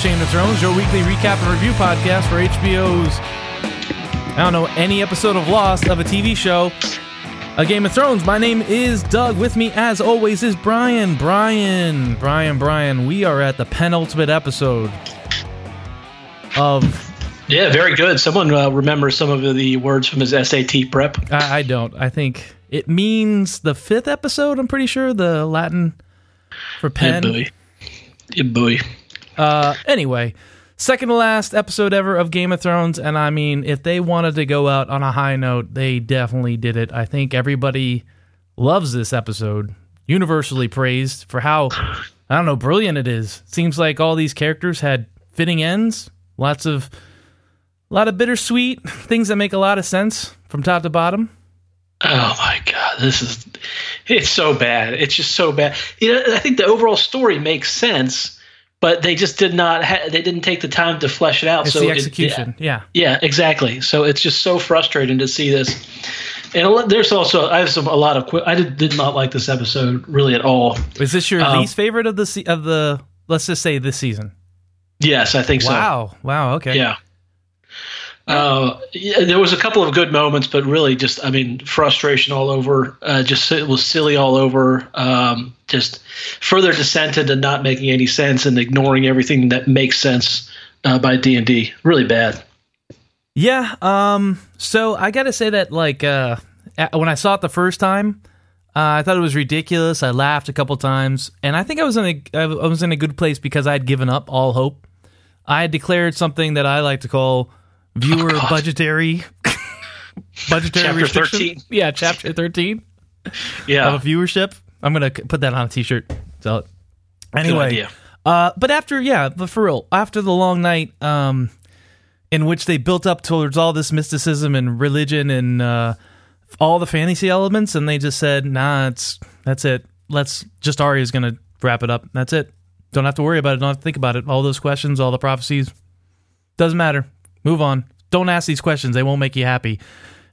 To of Thrones, your weekly recap and review podcast for HBO's, I don't know, any episode of Lost of a TV show, A Game of Thrones. My name is Doug. With me, as always, is Brian. Brian, Brian, Brian. We are at the penultimate episode of. Yeah, very good. Someone uh, remembers some of the words from his SAT prep. I, I don't. I think it means the fifth episode, I'm pretty sure, the Latin for pen. Yeah, boy. Uh, anyway, second to last episode ever of Game of Thrones, and I mean, if they wanted to go out on a high note, they definitely did it. I think everybody loves this episode, universally praised for how I don't know brilliant it is. Seems like all these characters had fitting ends, lots of, a lot of bittersweet things that make a lot of sense from top to bottom. Oh my god, this is it's so bad. It's just so bad. You know, I think the overall story makes sense but they just did not ha- they didn't take the time to flesh it out. It's so the execution it, yeah. yeah. Yeah exactly. So it's just so frustrating to see this. And there's also i have some a lot of qu- i did, did not like this episode really at all. Is this your um, least favorite of the se- of the let's just say this season? Yes i think wow. so. Wow. Wow okay. Yeah uh, yeah, there was a couple of good moments, but really just, I mean, frustration all over. Uh, just it was silly all over. Um, just further descent into not making any sense and ignoring everything that makes sense uh, by D and D. Really bad. Yeah. Um. So I got to say that, like, uh, when I saw it the first time, uh, I thought it was ridiculous. I laughed a couple times, and I think I was in a I was in a good place because I had given up all hope. I had declared something that I like to call viewer oh, budgetary budgetary chapter restriction. 13 yeah chapter 13 yeah. Of a viewership? I'm gonna put that on a t-shirt. Sell it. Anyway uh but after yeah but for real after the long night um in which they built up towards all this mysticism and religion and uh all the fantasy elements and they just said nah it's that's it. Let's just Arya's gonna wrap it up. That's it. Don't have to worry about it. Don't have to think about it. All those questions all the prophecies doesn't matter Move on. Don't ask these questions. They won't make you happy.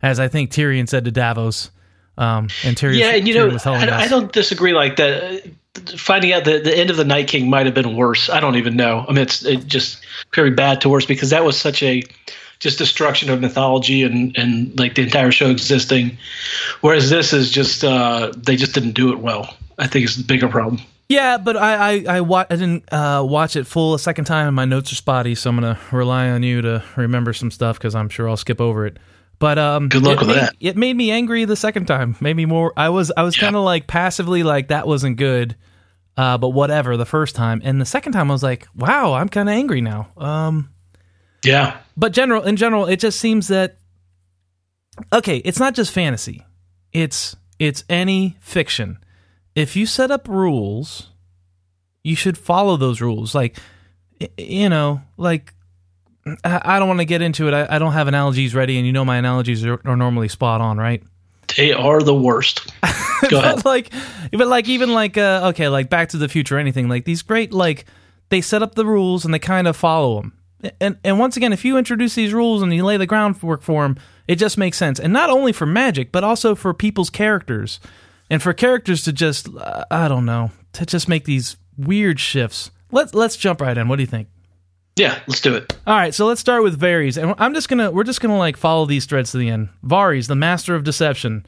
As I think Tyrion said to Davos. Um, and Tyrion, yeah, and you Tyrion know, I, I, don't disagree. Like that, finding out that the end of the Night King might have been worse. I don't even know. I mean, it's it just very bad to worse because that was such a just destruction of mythology and and like the entire show existing. Whereas this is just uh, they just didn't do it well. I think it's the bigger problem. Yeah, but I I, I, wa- I didn't uh, watch it full a second time, and my notes are spotty, so I'm gonna rely on you to remember some stuff because I'm sure I'll skip over it. But um, good luck with made, that. It made me angry the second time. Made me more. I was I was yeah. kind of like passively like that wasn't good, uh, but whatever. The first time, and the second time I was like, wow, I'm kind of angry now. Um, yeah. But general in general, it just seems that okay, it's not just fantasy. It's it's any fiction if you set up rules, you should follow those rules. Like, you know, like I don't want to get into it. I, I, don't have analogies ready, and you know my analogies are, are normally spot on, right? They are the worst. Go ahead. like, but like even like uh, okay, like Back to the Future, anything like these great like they set up the rules and they kind of follow them. And and once again, if you introduce these rules and you lay the groundwork for them, it just makes sense. And not only for magic, but also for people's characters and for characters to just uh, I don't know to just make these weird shifts. Let's let's jump right in. What do you think? Yeah, let's do it. All right, so let's start with Varys, and I'm just gonna we're just gonna like follow these threads to the end. Varys, the master of deception,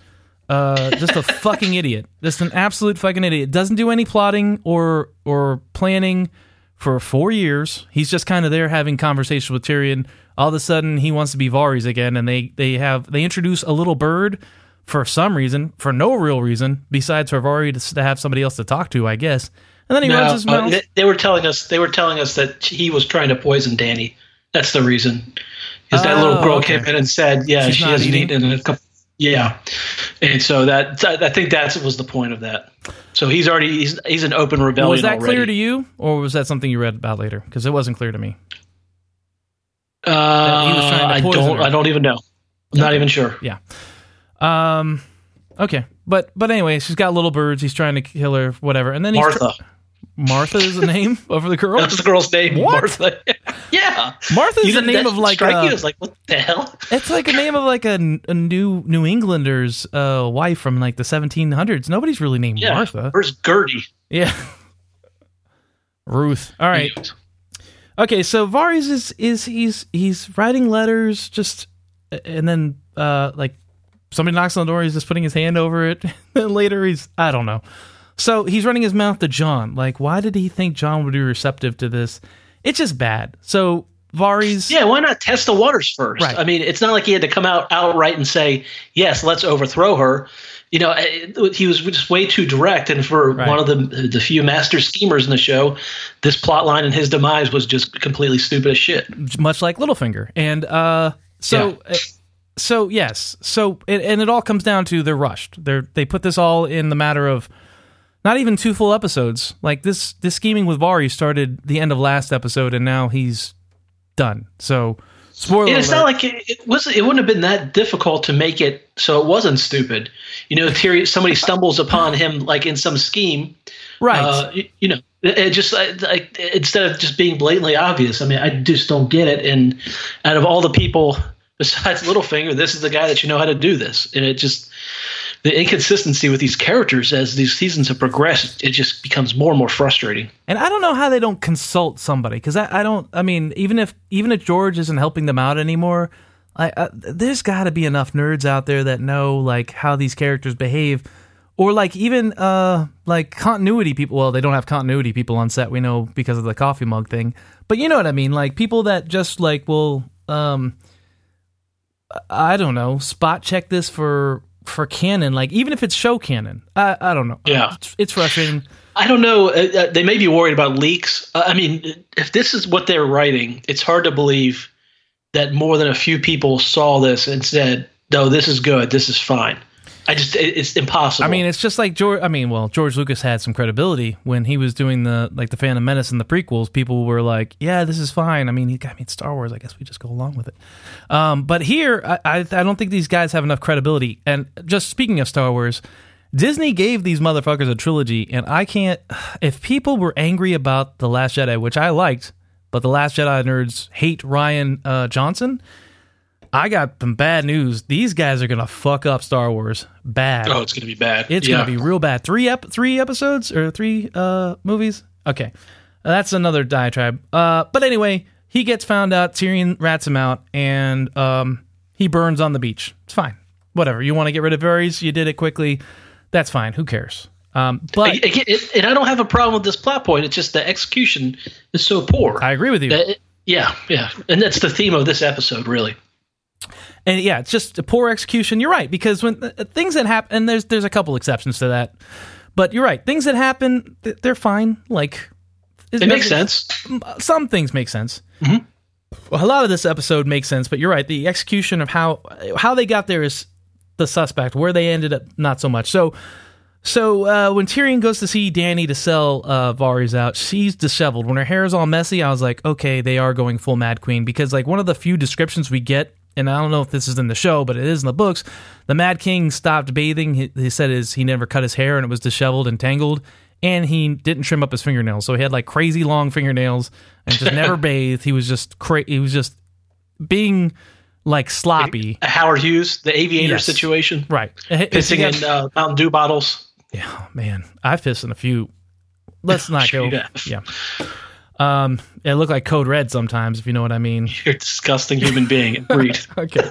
uh, just a fucking idiot, just an absolute fucking idiot. Doesn't do any plotting or or planning for four years. He's just kind of there having conversation with Tyrion. All of a sudden, he wants to be Varys again, and they they have they introduce a little bird for some reason, for no real reason, besides for Rory to, to have somebody else to talk to, I guess. And then he no, runs his mouth. Uh, they, they, were telling us they were telling us that he was trying to poison Dany. That's the reason. Because that little girl okay. came in and said, "Yeah, She's she hasn't eaten in a couple." Yeah, and so that I think that was the point of that. So he's already he's he's an open rebellion. Was that already. clear to you, or was that something you read about later? Because it wasn't clear to me. Uh, I don't. Her. I don't even know. I'm okay. not even sure. Yeah. Um, okay, but but anyway, she's got little birds. He's trying to kill her, whatever. And then he's Martha. Tr- Martha is the name of the girl. That's the girl's name. What? Martha. yeah, Martha is the name of like strike a, you as like what the hell? It's like a name of like a, a new New Englander's uh, wife from like the 1700s. Nobody's really named yeah. Martha. Where's Gertie? Yeah, Ruth. All right. Okay, so Varys is is he's he's writing letters just and then uh like somebody knocks on the door, he's just putting his hand over it. and later he's I don't know. So he's running his mouth to Jon. Like, why did he think Jon would be receptive to this? It's just bad. So Varys. Yeah, why not test the waters first? Right. I mean, it's not like he had to come out outright and say, "Yes, let's overthrow her." You know, he was just way too direct. And for right. one of the the few master schemers in the show, this plot line and his demise was just completely stupid as shit. Much like Littlefinger. And uh, so. Yeah. Uh, so yes, so it, and it all comes down to they're rushed. They're they put this all in the matter of not even two full episodes. Like this this scheming with Vari started the end of last episode, and now he's done. So spoiler. it's not like it, it, was. It wouldn't have been that difficult to make it so it wasn't stupid. You know, Tyrion, somebody stumbles upon him like in some scheme, right? Uh, you, you, know, it just like instead of just being blatantly obvious. I mean, I just don't get it. And out of all the people besides Littlefinger, this is the guy that you know how to do this, and it just the inconsistency with these characters as these seasons have progressed, it just becomes more and more frustrating. And I don't know how they don't consult somebody because I, I don't. I mean, even if even if George isn't helping them out anymore, I, I there's got to be enough nerds out there that know like how these characters behave, or like even uh like continuity people. Well, they don't have continuity people on set. We know because of the coffee mug thing, but you know what I mean. Like people that just like will um. I don't know, spot check this for for canon, like even if it's show canon, I, I don't know. Yeah, it's, it's frustrating. I don't know. Uh, uh, they may be worried about leaks. Uh, I mean, if this is what they're writing, it's hard to believe that more than a few people saw this and said, "No, this is good. This is fine." I just it's impossible. I mean, it's just like George. I mean, well, George Lucas had some credibility when he was doing the like the Phantom Menace and the prequels. People were like, "Yeah, this is fine." I mean, he, I mean, Star Wars. I guess we just go along with it. Um, but here, I, I I don't think these guys have enough credibility. And just speaking of Star Wars, Disney gave these motherfuckers a trilogy, and I can't. If people were angry about the Last Jedi, which I liked, but the Last Jedi nerds hate Rian uh, Johnson I got some bad news. These guys are gonna fuck up Star Wars bad. Oh, it's gonna be bad. It's yeah. gonna be real bad. Three ep- three episodes or three uh movies. Okay, that's another diatribe. Uh, but anyway, he gets found out. Tyrion rats him out, and um, he burns on the beach. It's fine. Whatever. You want to get rid of Varys? You did it quickly. That's fine. Who cares? Um, but it, it, and I don't have a problem with this plot point. It's just the execution is so poor. I agree with you. It, yeah, yeah, and that's the theme of this episode, really and yeah, it's just a poor execution. You're right because when uh, things that happen, and there's there's a couple exceptions to that, but you're right. Things that happen, they're fine. Like it makes sense. Some things make sense. Mm-hmm. Well, a lot of this episode makes sense, but you're right. The execution of how how they got there is the suspect. Where they ended up, not so much. So. So uh, when Tyrion goes to see Dany to sell uh, Varys out, she's disheveled. When her hair is all messy, I was like, okay, they are going full Mad Queen because like one of the few descriptions we get and I don't know if this is in the show, but it is in the books. The Mad King stopped bathing. He, he said his he never cut his hair and it was disheveled and tangled, and he didn't trim up his fingernails, so he had like crazy long fingernails and just never bathed. He was just cra- he was just being like sloppy. Howard Hughes, the aviator yes. situation, right? Pissing in uh, Mountain Dew bottles. Yeah, man, I've pissed in a few. Let's not go. Yeah. Um, it looked like code red sometimes, if you know what I mean. You're a disgusting human being. Breed. okay.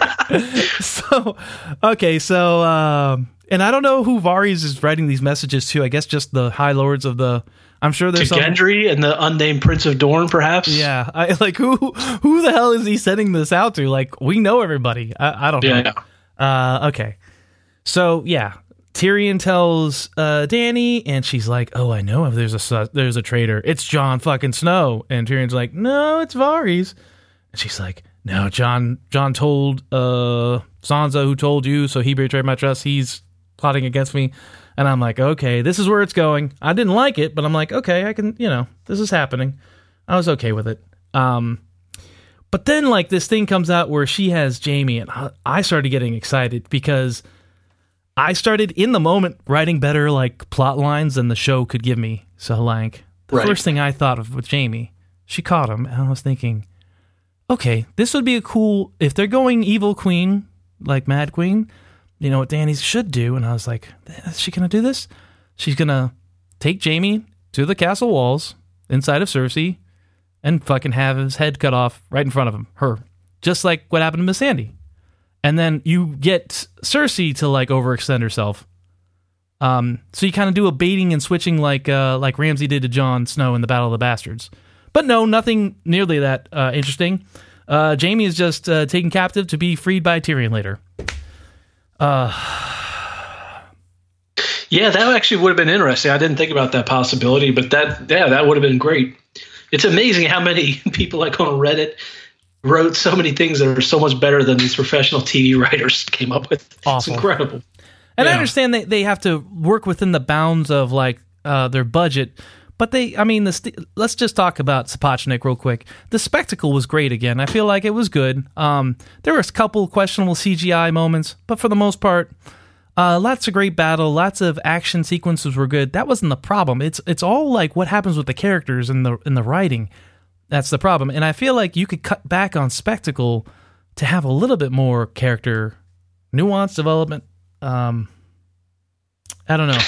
so, okay, so, um, and I don't know who Varys is writing these messages to. I guess just the high lords of the. I'm sure there's to some, Gendry and the unnamed Prince of Dorne, perhaps. Yeah, I like who who the hell is he sending this out to? Like we know everybody. I, I don't know. Yeah. Uh, okay, so yeah, Tyrion tells uh, Dany, and she's like, "Oh, I know there's a there's a traitor. It's Jon fucking Snow." And Tyrion's like, "No, it's Varys." And she's like, "No, Jon. Jon told uh, Sansa who told you, so he betrayed my trust. He's plotting against me." And I'm like, "Okay, this is where it's going." I didn't like it, but I'm like, "Okay, I can. You know, this is happening." I was okay with it. Um, but then like this thing comes out where she has Jaime, and I started getting excited because I started in the moment writing better like plot lines than the show could give me. So like the right. first thing I thought of with Jaime, she caught him, and I was thinking, okay, this would be a cool if they're going evil queen like Mad Queen. You know what Dany should do, and I was like, eh, is she gonna do this? She's gonna take Jaime to the castle walls inside of Cersei, and fucking have his head cut off right in front of him, her, just like what happened to Missandei. And then you get Cersei to like overextend herself. Um, so you kind of do a baiting and switching like uh, like Ramsay did to Jon Snow in the Battle of the Bastards. But no, nothing nearly that uh, interesting. Uh, Jaime is just uh, taken captive to be freed by Tyrion later. Uh, yeah, that actually would have been interesting. I didn't think about that possibility, but that yeah, that would have been great. It's amazing how many people like on Reddit wrote so many things that are so much better than these professional TV writers came up with. Awful. It's incredible. And yeah. I understand they, they have to work within the bounds of like uh, their budget, but they, I mean, the st- let's just talk about Sapochnik real quick. The spectacle was great again. I feel like it was good. Um, there were a couple questionable CGI moments, but for the most part, uh, lots of great battle, lots of action sequences were good. That wasn't the problem. It's it's all like what happens with the characters in the in the writing. That's the problem. And I feel like you could cut back on spectacle to have a little bit more character nuance development. Um, I don't know.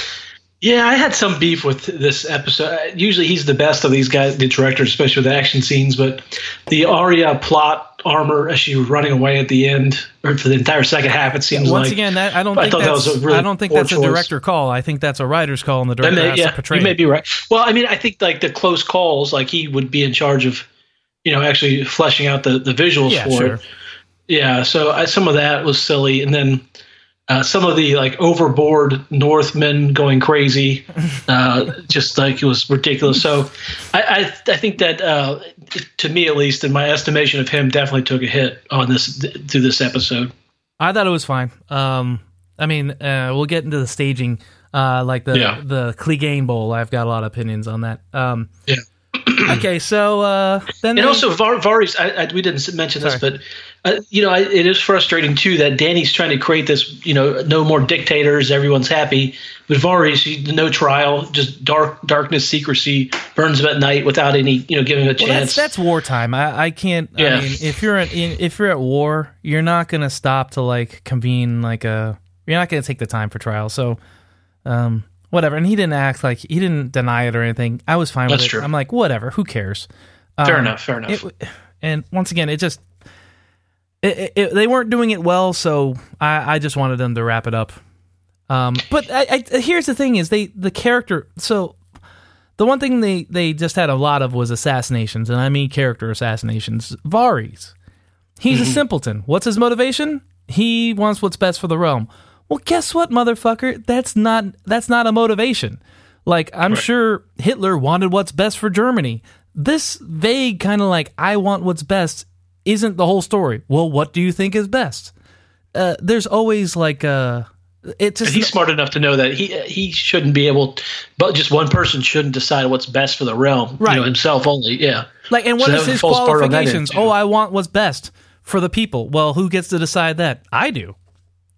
Yeah, I had some beef with this episode. Usually, he's the best of these guys, the directors, especially with the action scenes. But the Arya plot armor as she was running away at the end, or for the entire second half, it seems Once like. again, that, I don't. I think thought that really I don't think that's choice. a director call. I think that's a writer's call, and the director may, yeah. You may be right. Well, I mean, I think like the close calls, like he would be in charge of, you know, actually fleshing out the the visuals yeah, for sure. it. Yeah, so I, some of that was silly, and then uh, some of the like overboard Northmen going crazy, uh, just like it was ridiculous. So I I, I think that uh, to me at least, in my estimation of him, definitely took a hit on this through this episode. I thought it was fine. Um, I mean, uh, we'll get into the staging, uh, like the yeah. the Clegane Bowl. I've got a lot of opinions on that. Um, yeah. okay, so uh, then and also Var- Varys. I, I, we didn't mention this, Sorry. but uh, you know, I, it is frustrating too that Dany's trying to create this, you know, no more dictators, everyone's happy. But Varys, no trial, just dark, darkness, secrecy, burns him at night without any, you know, giving him a chance. Well, that's, that's wartime. I, I can't. Yeah. I mean, if you're at, if you're at war, you're not gonna stop to like convene like a. You're not gonna take the time for trial. So, um, whatever. And he didn't act like he didn't deny it or anything. I was fine that's with it. True. I'm like, whatever. Who cares? Fair um, enough. Fair enough. It, and once again, it just it, it, they weren't doing it well, so I, I, just wanted them to wrap it up. Um, but I, I, here's the thing: is they the character. So the one thing they they just had a lot of was assassinations, and I mean character assassinations. Varys, he's mm-hmm. a simpleton. What's his motivation? He wants what's best for the realm. Well, guess what, motherfucker? That's not that's not a motivation. Like I'm right. sure Hitler wanted what's best for Germany. This vague kind of like I want what's best isn't the whole story. Well, what do you think is best? Uh, there's always like a. Uh, it's just, he's smart enough to know that he he shouldn't be able, but just one person shouldn't decide what's best for the realm. Right, you know, himself only. Yeah. Like, and what so is his qualifications? Oh, I want what's best for the people. Well, who gets to decide that? I do.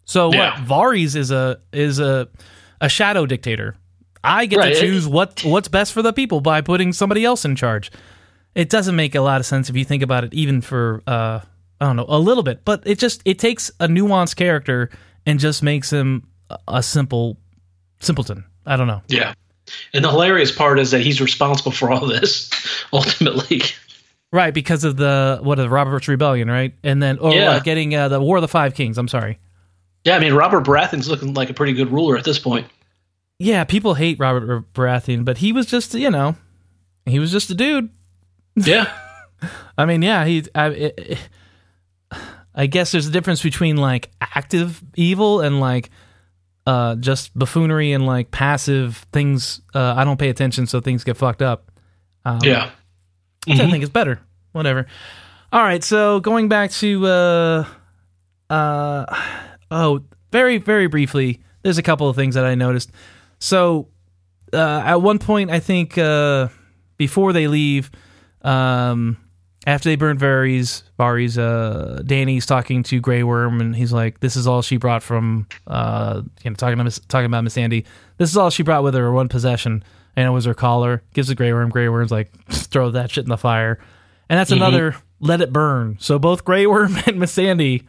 So yeah. what? Varys is a is a a shadow dictator. I get right. to choose what what's best for the people by putting somebody else in charge it doesn't make a lot of sense if you think about it, even for uh, I don't know a little bit. But it just it takes a nuanced character and just makes him a simple simpleton. I don't know. Yeah, and the hilarious part is that he's responsible for all this ultimately. Right, because of the what of the Robert's Rebellion, right? And then or yeah. uh, getting uh, the War of the Five Kings. I'm sorry. Yeah, I mean Robert Baratheon's looking like a pretty good ruler at this point. Yeah, people hate Robert Baratheon, but he was just you know, he was just a dude. Yeah. I mean, yeah, he. I, it, I guess there's a difference between like active evil and like uh, just buffoonery and like passive things. Uh, I don't pay attention, so things get fucked up. Um, yeah, mm-hmm. I think it's better. Whatever. All right, so going back to uh, uh, oh, very very briefly, there's a couple of things that I noticed. So uh, at one point, I think uh, before they leave um, after they burn Varys, Varys, uh, Dany's talking to Grey Worm, and he's like, "This is all she brought from, uh, you know, talking about talking about Missandei. This is all she brought with her, her one possession, and it was her collar." Gives the Grey Worm. Grey Worm's like, "Throw that shit in the fire," and that's mm-hmm. another let it burn. So both Grey Worm and Missandei,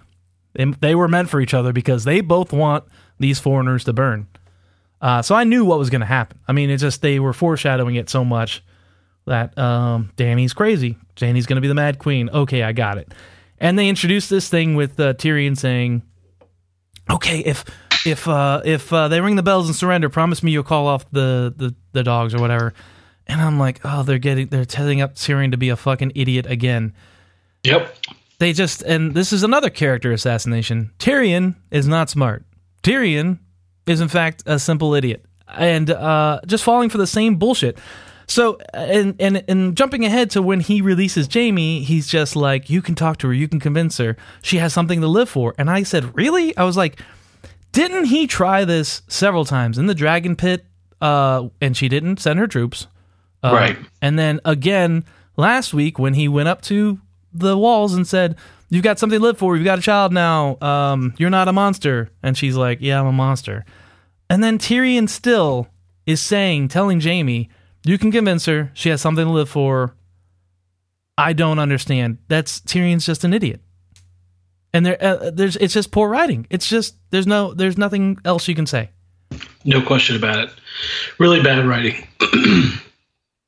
they, they were meant for each other because they both want these foreigners to burn. Uh, so I knew what was going to happen. I mean, it's just they were foreshadowing it so much that um, Dany's crazy. Dany's going to be the Mad Queen. Okay, I got it. And they introduced this thing with uh, Tyrion saying, "Okay, if if uh, if uh, they ring the bells and surrender, promise me you'll call off the, the the dogs or whatever." And I'm like, "Oh, they're getting they're telling up Tyrion to be a fucking idiot again." Yep. They just and this is another character assassination. Tyrion is not smart. Tyrion is in fact a simple idiot and uh, just falling for the same bullshit. So and and and jumping ahead to when he releases Jaime, he's just like, "You can talk to her, you can convince her. She has something to live for." And I said, "Really?" I was like, "Didn't he try this several times in the Dragon Pit?" Uh, and she didn't send her troops, uh, right? And then again last week when he went up to the walls and said, "You've got something to live for. You've got a child now. Um, you're not a monster." And she's like, "Yeah, I'm a monster." And then Tyrion still is saying, telling Jaime you can convince her she has something to live for. I don't understand. That's Tyrion's just an idiot. And there, uh, there's it's just poor writing. It's just there's no there's nothing else you can say. No question about it. Really bad writing.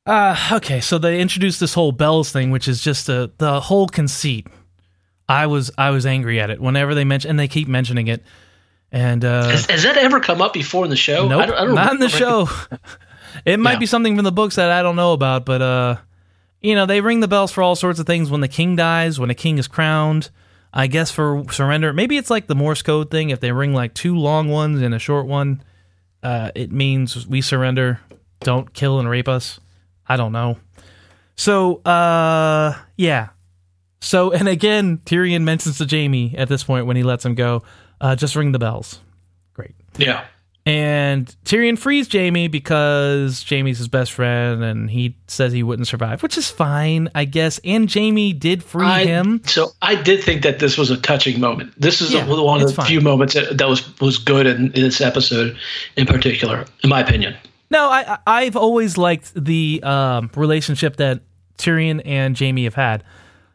uh okay, so they introduced this whole bells thing, which is just a the whole conceit. I was I was angry at it whenever they mention and they keep mentioning it. And uh, has, has that ever come up before in the show? Nope, I don't, I don't not in the show. It might yeah. be something from the books that I don't know about, but uh, you know, they ring the bells for all sorts of things when the king dies, when a king is crowned. I guess for surrender, maybe it's like the Morse code thing. If they ring like two long ones and a short one, uh, it means we surrender. Don't kill and rape us. I don't know. So, uh, yeah. So, and again, Tyrion mentions to Jaime at this point when he lets him go, uh, just ring the bells. Great. Yeah. And Tyrion frees Jaime because Jaime's his best friend and he says he wouldn't survive, which is fine, I guess. And Jaime did free I, him. So I did think that this was a touching moment. This is yeah, a, one of the fine. few moments that, that, was was good in, in, this episode in particular, in my opinion. No, I I've always liked the um, relationship that Tyrion and Jaime have had.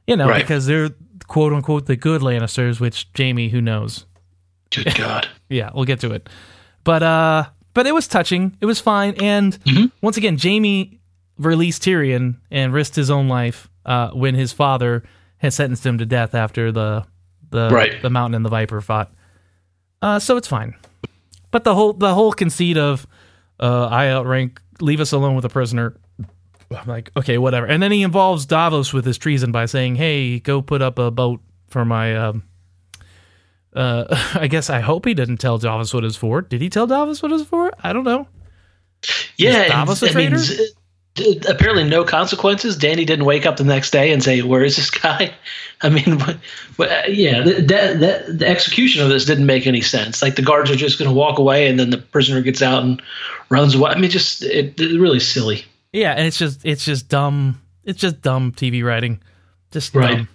You know, right. because they're quote unquote the good Lannisters, which Jaime, who knows? Good God. yeah, we'll get to it. But uh, but it was touching. It was fine. And mm-hmm. once again, Jaime released Tyrion and risked his own life uh, when his father had sentenced him to death after the the right. the mountain and the viper fought. Uh, so it's fine. But the whole the whole conceit of uh, I outrank, leave us alone with a prisoner. I'm like, okay, whatever. And then he involves Davos with his treason by saying, "Hey, go put up a boat for my um, uh, I guess I hope he didn't tell Davos what it's for. Did he tell Davos what it's for? I don't know. Yeah, Davos a traitor? Mean, apparently no consequences. Dany didn't wake up the next day and say, "Where is this guy?" I mean, what, what, yeah, that, that, the execution of this didn't make any sense. Like the guards are just going to walk away, and then the prisoner gets out and runs away. I mean, just it, it, really silly. Yeah, and it's just it's just dumb. It's just dumb TV writing. Just right. Dumb.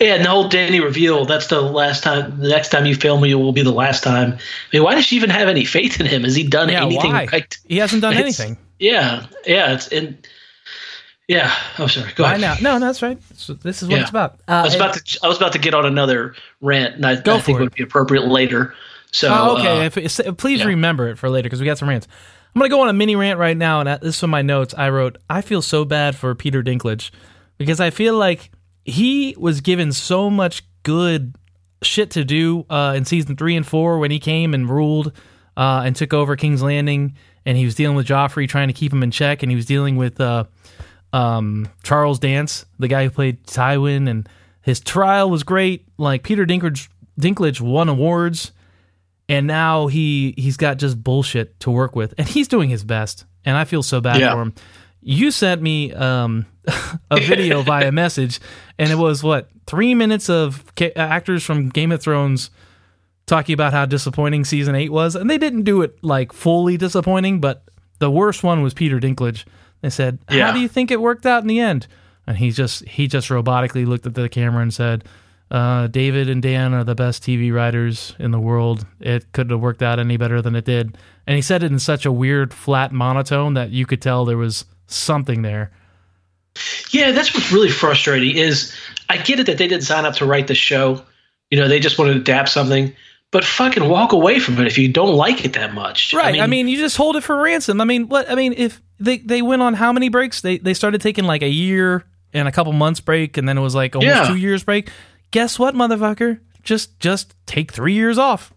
Yeah, and the whole Dany reveal, that's the last time, the next time you film me will be the last time. I mean, why does she even have any faith in him? Has he done yeah, anything why? right? He hasn't done it's, anything. Yeah, yeah, it's in. Yeah. I'm oh, sorry. Go why ahead. Now? No, no, that's right. So this is what yeah. it's about. Uh, I was about to. I was about to get on another rant, and I, I think it would be appropriate later. So, oh, okay. Uh, if, please yeah. remember it for later because we got some rants. I'm gonna go on a mini rant right now, and this is from my notes. I wrote, "I feel so bad for Peter Dinklage because I feel like he was given so much good shit to do uh, in season three and four when he came and ruled uh, and took over King's Landing, and he was dealing with Joffrey, trying to keep him in check, and he was dealing with uh, um, Charles Dance, the guy who played Tywin, and his trial was great. Like Peter Dinklage, Dinklage won awards, and now he he's got just bullshit to work with, and he's doing his best, and I feel so bad yeah. for him you sent me um, a video via message, and it was what three minutes of ca- actors from Game of Thrones talking about how disappointing season eight was, and they didn't do it like fully disappointing, but the worst one was Peter Dinklage. They said, "How do you think it worked out in the end?" And he just he just robotically looked at the camera and said, uh, "David and Dan are the best TV writers in the world. It couldn't have worked out any better than it did." And he said it in such a weird, flat monotone that you could tell there was something there. Yeah, that's what's really frustrating. Is I get it that they didn't sign up to write the show. You know, they just wanted to adapt something. but fucking walk away from it if you don't like it that much. Right. I mean, I mean, you just hold it for ransom. I mean, what? I mean, if they they went on how many breaks? They they started taking like a year and a couple months break, and then it was like almost yeah. two years break. Guess what, motherfucker? Just just take three years off.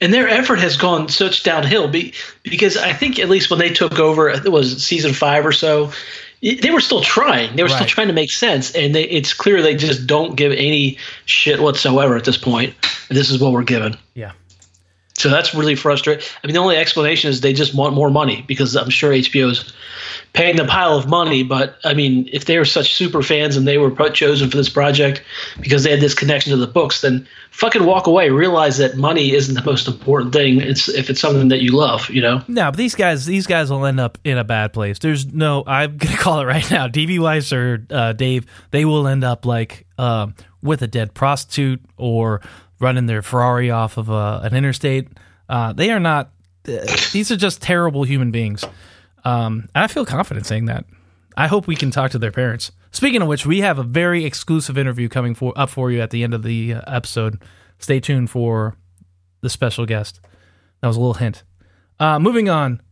And their effort has gone such downhill be, because I think at least when they took over, it was season five or so they were still trying. They were right. still trying to make sense, and they, it's clear they just don't give any shit whatsoever at this point. This is what we're given. Yeah. So that's really frustrating. I mean, the only explanation is they just want more money because I'm sure HBO's paying them a pile of money. But I mean, if they were such super fans and they were chosen for this project because they had this connection to the books, then fucking walk away. Realize that money isn't the most important thing. It's if it's something that you love, you know. No, but these guys, these guys will end up in a bad place. There's no. I'm gonna call it right now. DB Weiss or uh, Dave, they will end up like uh, with a dead prostitute or running their Ferrari off of a, uh, an interstate. Uh, they are not. Uh, these are just terrible human beings. Um, I feel confident saying that. I hope we can talk to their parents. Speaking of which, we have a very exclusive interview coming for up for you at the end of the uh, episode. Stay tuned for the special guest. That was a little hint. Uh, moving on.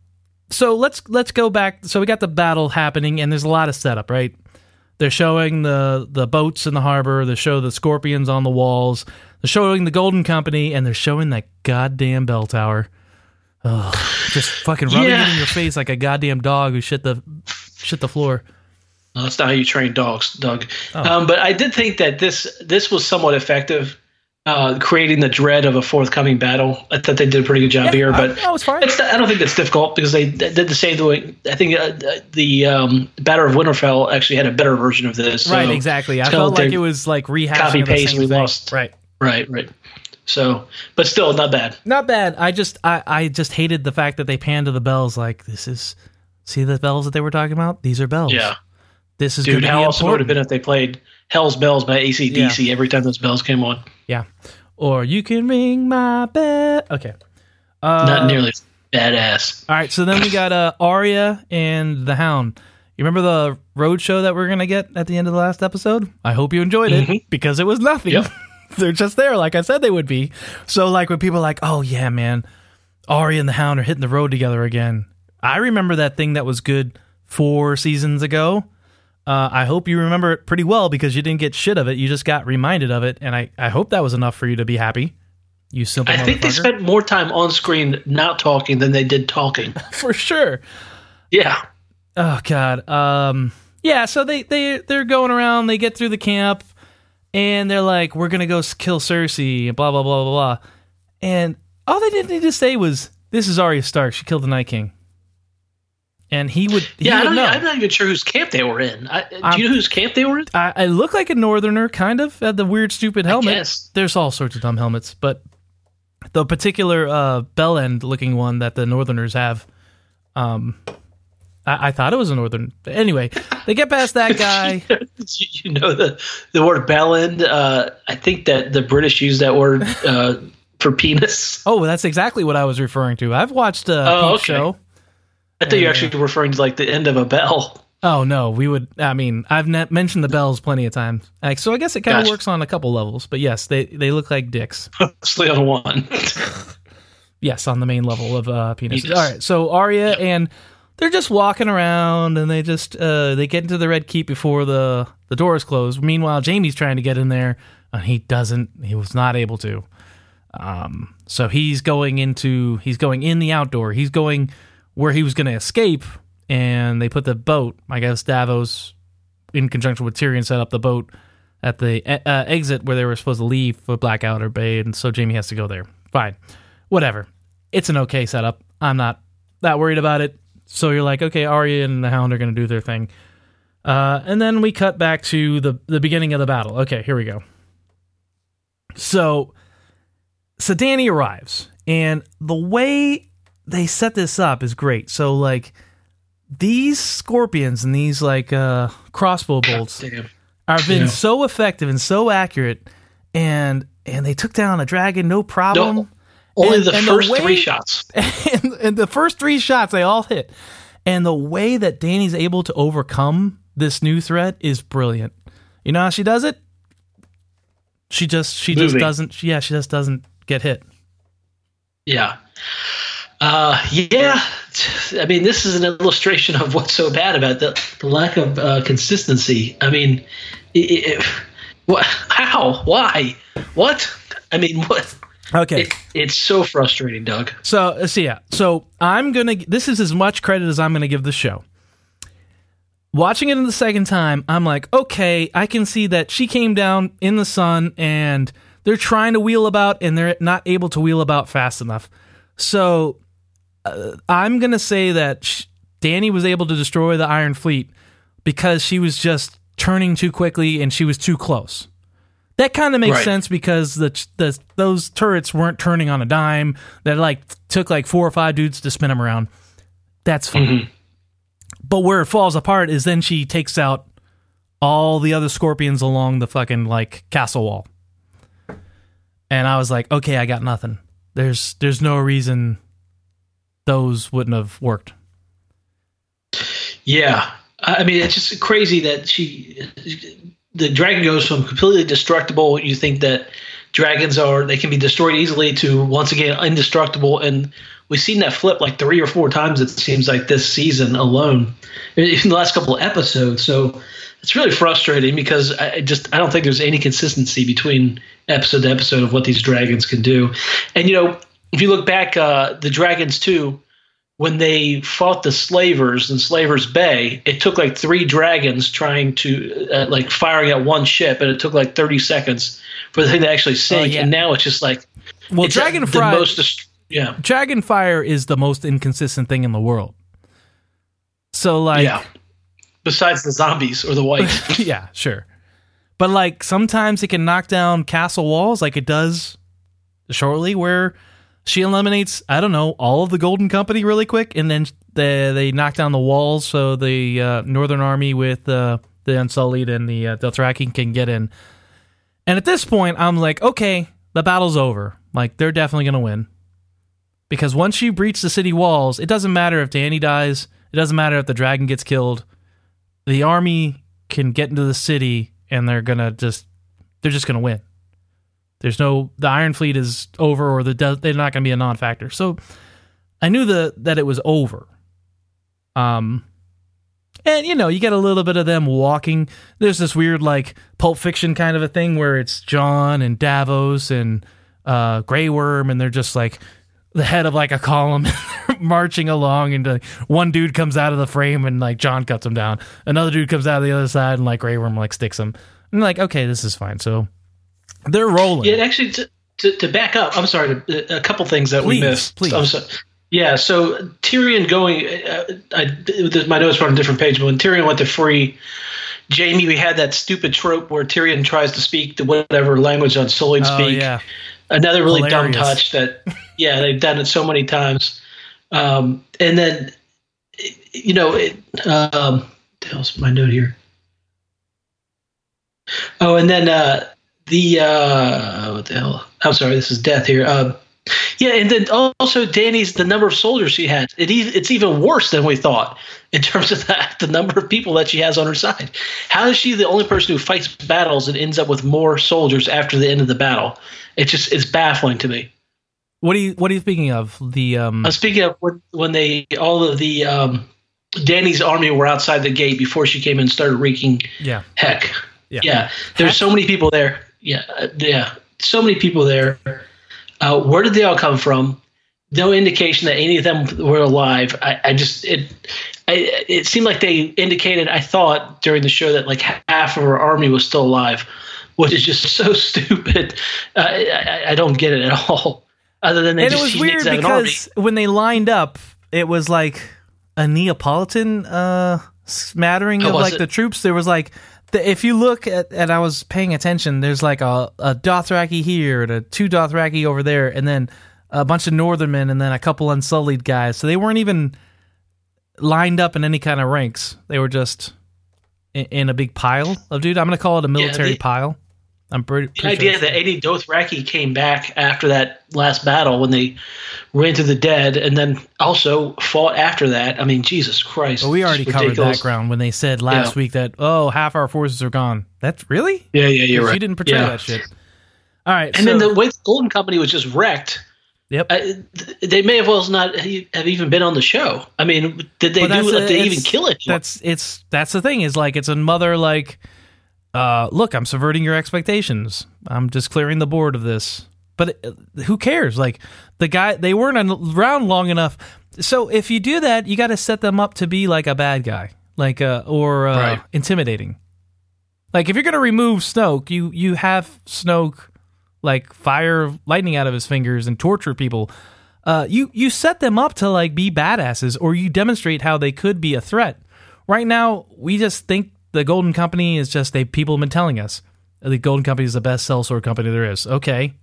So let's let's go back. So we got the battle happening, and there's a lot of setup, right? They're showing the the boats in the harbor. They show the scorpions on the walls. They're showing the Golden Company, and they're showing that goddamn bell tower. Ugh, just fucking rubbing yeah. it in your face like a goddamn dog who shit the shit the floor. No, that's not how you train dogs, Doug. Oh. Um, but I did think that this this was somewhat effective, uh, creating the dread of a forthcoming battle. I thought they did a pretty good job yeah, here. But I, was fine. I don't think that's difficult because they, they did the same way. I think uh, the um, Battle of Winterfell actually had a better version of this. Right, so exactly. I felt like it was like rehashing copy paste. We thing. lost. Right, right, right. So, but still, not bad. Not bad. I just, I, I just hated the fact that they panned to the bells. Like this is, see the bells that they were talking about. These are bells. Yeah. This is dude. How awesome would have been if they played "Hell's Bells" by ACDC yeah. every time those bells came on. Yeah. Or you can ring my bell. Okay. Uh, not nearly badass. All right. So then we got uh, Arya and the Hound. You remember the road show that we're gonna get at the end of the last episode? I hope you enjoyed it mm-hmm. because it was nothing. Yep. They're just there, like I said they would be. So like when people are like, oh yeah, man, Arya and the Hound are hitting the road together again. I remember that thing that was good four seasons ago. Uh, I hope you remember it pretty well because you didn't get shit of it. You just got reminded of it, and I, I hope that was enough for you to be happy. You simple. I think they spent more time on screen not talking than they did talking. for sure. Yeah. Oh God. Um. Yeah. So they they they're going around. They get through the camp and they're like, "We're gonna go kill Cersei," and blah blah blah blah blah. And all they didn't need to say was, "This is Arya Stark. She killed the Night King." And he would. He yeah, would I am not even sure whose camp they were in. I, do um, you know whose camp they were in? I, I look like a northerner, kind of, had the weird, stupid helmet. There's all sorts of dumb helmets, but the particular uh, bell end looking one that the northerners have, um, I, I, thought it was a northern. Anyway, they get past that guy. you know the the word bellend. Uh, I think that the British use that word uh, for penis. Oh, that's exactly what I was referring to. I've watched a oh, okay. show. I thought you were actually referring to like the end of a bell. Oh no, we would. I mean, I've mentioned the bells plenty of times. Like, so I guess it kind of gotcha. works on a couple levels. But yes, they they look like dicks. Mostly on one. yes, on the main level of uh, penis. All right, so Arya and they're just walking around and they just uh, they get into the red keep before the the doors close. Meanwhile, Jaime's trying to get in there and he doesn't. He was not able to. Um, so he's going into he's going in the outdoor. He's going where he was going to escape, and they put the boat. I guess Davos, in conjunction with Tyrion, set up the boat at the uh, exit where they were supposed to leave for Blackwater Bay, and so Jaime has to go there. Fine, whatever. It's an okay setup. I'm not that worried about it. So you're like, okay, Arya and the Hound are going to do their thing. Uh, and then we cut back to the the beginning of the battle. Okay, here we go. So, so Dany arrives, and the way they set this up is great. So, like, these scorpions and these like uh, crossbow bolts have been yeah. so effective and so accurate, and and they took down a dragon no problem. No. Only and, the and first the way, three shots. And, and, the first three shots, they all hit. And the way that Dany's able to overcome this new threat is brilliant. You know how she does it? She just she Movie. just doesn't yeah, she just doesn't get hit. Yeah. Uh, yeah, I mean, this is an illustration of what's so bad about the, the lack of uh, consistency. I mean, it, it, what, how, why, what? I mean, what? Okay, it, it's so frustrating, Doug. So, so yeah, so I'm gonna. This is as much credit as I'm gonna give the show. Watching it in the second time, I'm like, okay, I can see that she came down in the sun and they're trying to wheel about and they're not able to wheel about fast enough. So uh, I'm going to say that sh- Dany was able to destroy the Iron Fleet because she was just turning too quickly and she was too close. That kind of makes right. sense because the, the those turrets weren't turning on a dime. That like took like four or five dudes to spin them around. That's fine. Mm-hmm. But where it falls apart is then she takes out all the other scorpions along the fucking like castle wall. And I was like, okay, I got nothing. There's there's no reason those wouldn't have worked. Yeah, I mean it's just crazy that she, the dragon goes from completely destructible. You think that dragons are they can be destroyed easily to once again indestructible, and we've seen that flip like three or four times. It seems like this season alone, in the last couple of episodes. So it's really frustrating because I just I don't think there's any consistency between episode to episode of what these dragons can do, and you know if you look back, uh, the Dragons too, when they fought the Slavers in Slavers Bay, it took like three dragons trying to uh, like firing at one ship, and it took like thirty seconds for the thing to actually sink. Oh, yeah. And now it's just like well, Dragonfire. Most dist- yeah, Dragonfire is the most inconsistent thing in the world. So like, yeah. Besides the zombies or the white. yeah, sure. But like sometimes it can knock down castle walls, like it does shortly, where she eliminates I don't know all of the Golden Company really quick, and then they they knock down the walls so the uh, Northern Army with uh, the Unsullied and the uh, Dothraki can get in. And at this point, I'm like, okay, the battle's over. Like they're definitely gonna win because once you breach the city walls, it doesn't matter if Dany dies. It doesn't matter if the dragon gets killed. The army can get into the city and they're gonna just they're just gonna win. There's no the Iron Fleet is over, or the they're not going to be a non-factor. So I knew the that it was over. Um, and you know, you get a little bit of them walking. There's this weird like Pulp Fiction kind of a thing where it's Jon and Davos and uh, Grey Worm, and they're just like the head of like a column marching along and one dude comes out of the frame and like Jon cuts him down another dude comes out of the other side and like Grey Worm like sticks him and like okay this is fine so they're rolling. Yeah, actually, to, to, to back up, I'm sorry, a couple things that please, we missed. Please. Yeah, so Tyrion going, uh, I, my notes were on a different page, but when Tyrion went to free Jaime, we had that stupid trope where Tyrion tries to speak the whatever language Unsullied oh, speak. Yeah. Another really Hilarious. dumb touch that, yeah, they've done it so many times. Um, and then, you know, it, um, hell's my note here? Oh, and then uh, the uh, what the hell? I'm sorry, this is death here. Um, yeah, and then also Dany's the number of soldiers she has. It it's even worse than we thought in terms of that the number of people that she has on her side. How is she the only person who fights battles and ends up with more soldiers after the end of the battle? It just it's baffling to me. What are you What are you speaking of? The um, I'm speaking of when, when they all of the um, Dany's army were outside the gate before she came and started wreaking yeah heck. Yeah. yeah. There's so many people there yeah, yeah, so many people there. Uh, where did they all come from? No indication that any of them were alive. I, I just it, I, it seemed like they indicated. I thought during the show that like half of our army was still alive, which is just so stupid. Uh, I, I, don't get it at all. Other than they and just, it was weird because when they lined up, it was like a Neapolitan uh, smattering of like it? the troops. There was like if you look at, and I was paying attention, there's like a, a Dothraki here and a two Dothraki over there, and then a bunch of Northernmen, and then a couple Unsullied guys. So they weren't even lined up in any kind of ranks. They were just in, in a big pile of dude. I'm going to call it a military yeah, the, pile. I'm pretty. pretty the idea sure that any Dothraki came back after that last battle when they ran to the dead, and then also fought after that. I mean, Jesus Christ! Well, we already covered that ground when they said last yeah. week that oh half our forces are gone. That's really yeah yeah you're right. You didn't portray yeah. that shit. All right, and so, then the way the Golden Company was just wrecked. Yep. I, they may have well not have even been on the show. I mean, did they do? Did they even kill it? That's it's that's the thing is like it's another like, uh, look, I'm subverting your expectations. I'm just clearing the board of this. But uh, who cares? Like the guy, they weren't around long enough. So if you do that, you got to set them up to be like a bad guy, like uh, or uh, right. intimidating. Like if you're gonna remove Snoke, you you have Snoke like fire lightning out of his fingers and torture people. Uh, you you set them up to like be badasses, or you demonstrate how they could be a threat. Right now, we just think the Golden Company is just a people have been telling us the Golden Company is the best sellsword company there is. Okay,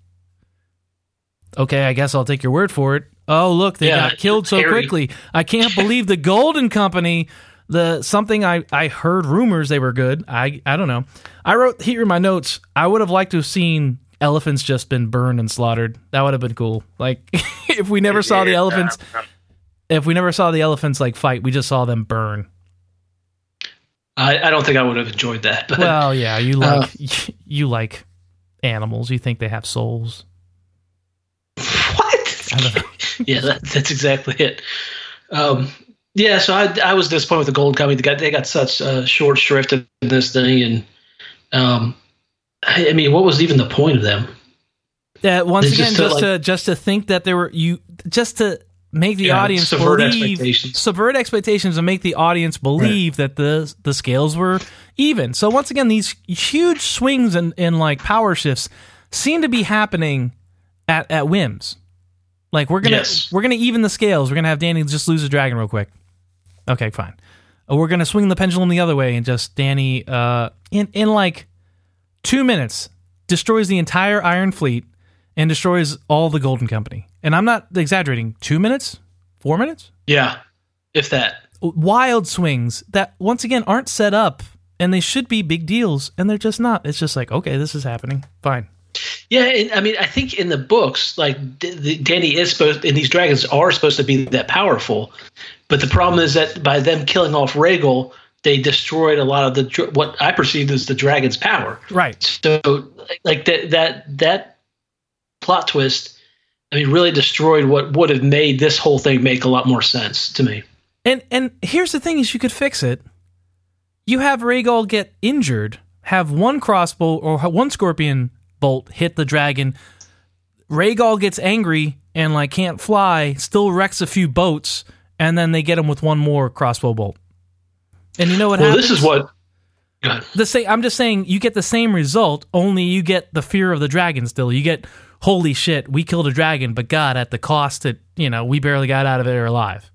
okay, I guess I'll take your word for it. Oh, look, they yeah, got killed so quickly. I can't believe the Golden Company. The something I, I heard rumors they were good. I I don't know. I wrote here in my notes. I would have liked to have seen elephants just been burned and slaughtered. That would have been cool. Like if we never saw the elephants, if we never saw the elephants like fight, we just saw them burn. I, I don't think I would have enjoyed that. But, well, yeah, you like uh, you like animals. You think they have souls. What? yeah, that, that's exactly it. Um, yeah, so I, I was disappointed with the Golden Company. They got they got such uh, short shrift in this thing, and um, I mean, what was even the point of them? That once again, just, just to, like, to, just to think that there were you just to make the yeah, audience subvert believe expectations. subvert expectations and make the audience believe right. that the the scales were even. So once again, these huge swings and in, in like power shifts seem to be happening at at whims. Like we're gonna yes. we're gonna even the scales. We're gonna have Dany just lose a dragon real quick. Okay, fine. We're gonna swing the pendulum the other way and just Dany uh in in like two minutes, destroys the entire Iron Fleet and destroys all the Golden Company. And I'm not exaggerating. Two minutes? Four minutes? Yeah, if that. Wild swings that, once again, aren't set up and they should be big deals and they're just not. It's just like, okay, this is happening. Fine. Yeah, and, I mean, I think in the books, like D- Dany is supposed, and these dragons are supposed to be that powerful, but the problem is that by them killing off Rhaegal, they destroyed a lot of the what I perceived as the dragon's power. Right. So like that that that plot twist, I mean, really destroyed what would have made this whole thing make a lot more sense to me. And and here's the thing: is you could fix it. You have Rhaegal get injured, have one crossbow or one scorpion bolt hit the dragon. Rhaegal gets angry and like can't fly, still wrecks a few boats, and then they get him with one more crossbow bolt. And you know what well, happens? this is what. The same. I'm just saying you get the same result, only you get the fear of the dragon. Still, you get holy shit, we killed a dragon, but God, at the cost that you know we barely got out of it alive.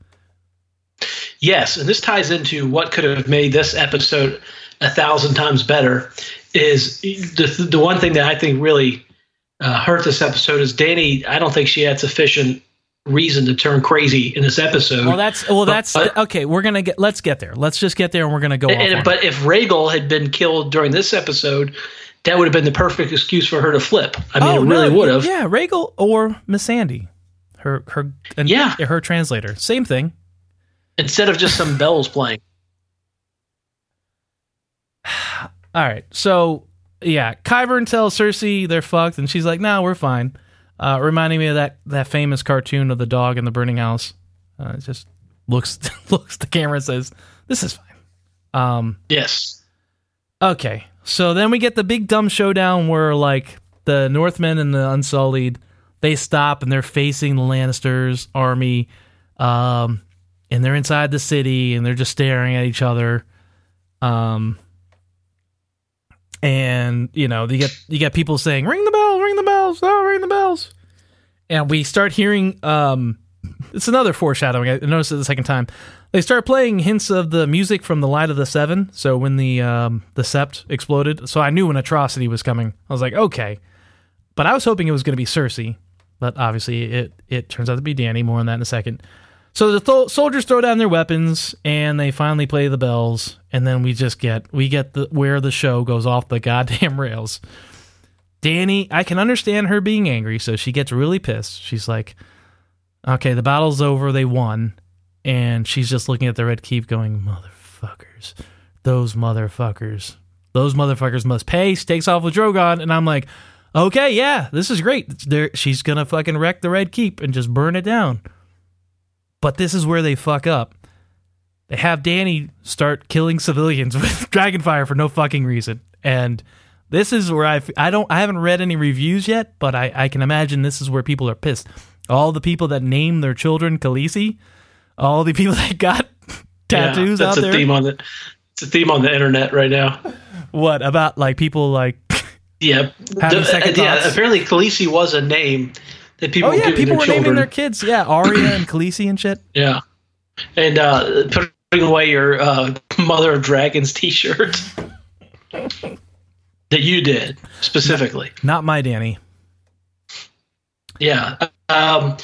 Yes, and this ties into what could have made this episode a thousand times better. Is the the one thing that I think really uh, hurt this episode is Dany. I don't think she had sufficient reason to turn crazy in this episode. Well, that's well, that's but, okay. We're gonna get. Let's get there. Let's just get there, and we're gonna go. And, but if Rhaegal had been killed during this episode, that would have been the perfect excuse for her to flip. I mean, oh, it really no, would have. Yeah, Rhaegal or Missandei, her her yeah her translator, same thing. Instead of just some bells playing. All right, so yeah, Qyburn tells Cersei they're fucked, and she's like, "No, we're fine." uh, reminding me of that that famous cartoon of the dog in the burning house. Uh, it just looks looks the camera says, "This is fine." Um, yes. Okay, so then we get the big dumb showdown where like the Northmen and the Unsullied they stop and they're facing the Lannisters army, um, and they're inside the city and they're just staring at each other. Um, and you know you get you get people saying ring the bell ring the bells oh ring the bells. And we start hearing um it's another foreshadowing. I noticed it the second time they start playing hints of the music from the light of the seven so when the um the sept exploded so i knew an atrocity was coming i was like okay but i was hoping it was going to be cersei but obviously it it turns out to be dany more on that in a second so the th- soldiers throw down their weapons and they finally play the bells, and then we just get we get the where the show goes off the goddamn rails. Dany, I can understand her being angry, so she gets really pissed. She's like, "Okay, the battle's over. They won," and she's just looking at the red keep, going, "Motherfuckers, those motherfuckers, those motherfuckers must pay." She takes off with Drogon, and I'm like, okay, yeah, this is great. There, she's gonna fucking wreck the Red Keep and just burn it down. But this is where they fuck up. They have Dany start killing civilians with dragonfire for no fucking reason, and this is where I I don't I haven't read any reviews yet, but I I can imagine this is where people are pissed. All the people that name their children Khaleesi, all the people that got tattoos yeah, that's out there. a theme on the it's a theme on the internet right now. What about like people like yeah, the, yeah. Apparently, Khaleesi was a name that people. Oh yeah, people were children. naming their kids. Yeah, Arya and Khaleesi and shit. Yeah, and uh, putting away your uh, Mother of Dragons T-shirt that you did specifically. Not my Dany. Yeah. Um,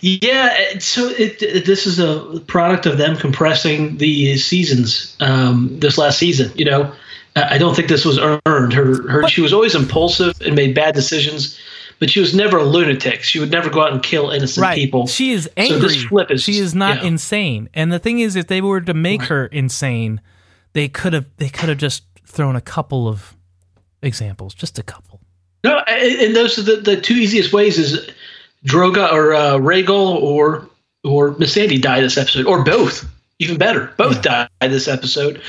yeah. So it, it, this is a product of them compressing the seasons. Um, this last season, you know, I don't think this was earned. Her, her, she was always impulsive and made bad decisions, but she was never a lunatic. She would never go out and kill innocent right. people. She is angry. So is, she is not yeah. insane. And the thing is, if they were to make right. her insane, they could have they could have just thrown a couple of examples, just a couple. No, and those are the, the two easiest ways is Drogon or uh, Rhaegal or or Missandei die this episode, or both. Even better, both yeah. die this episode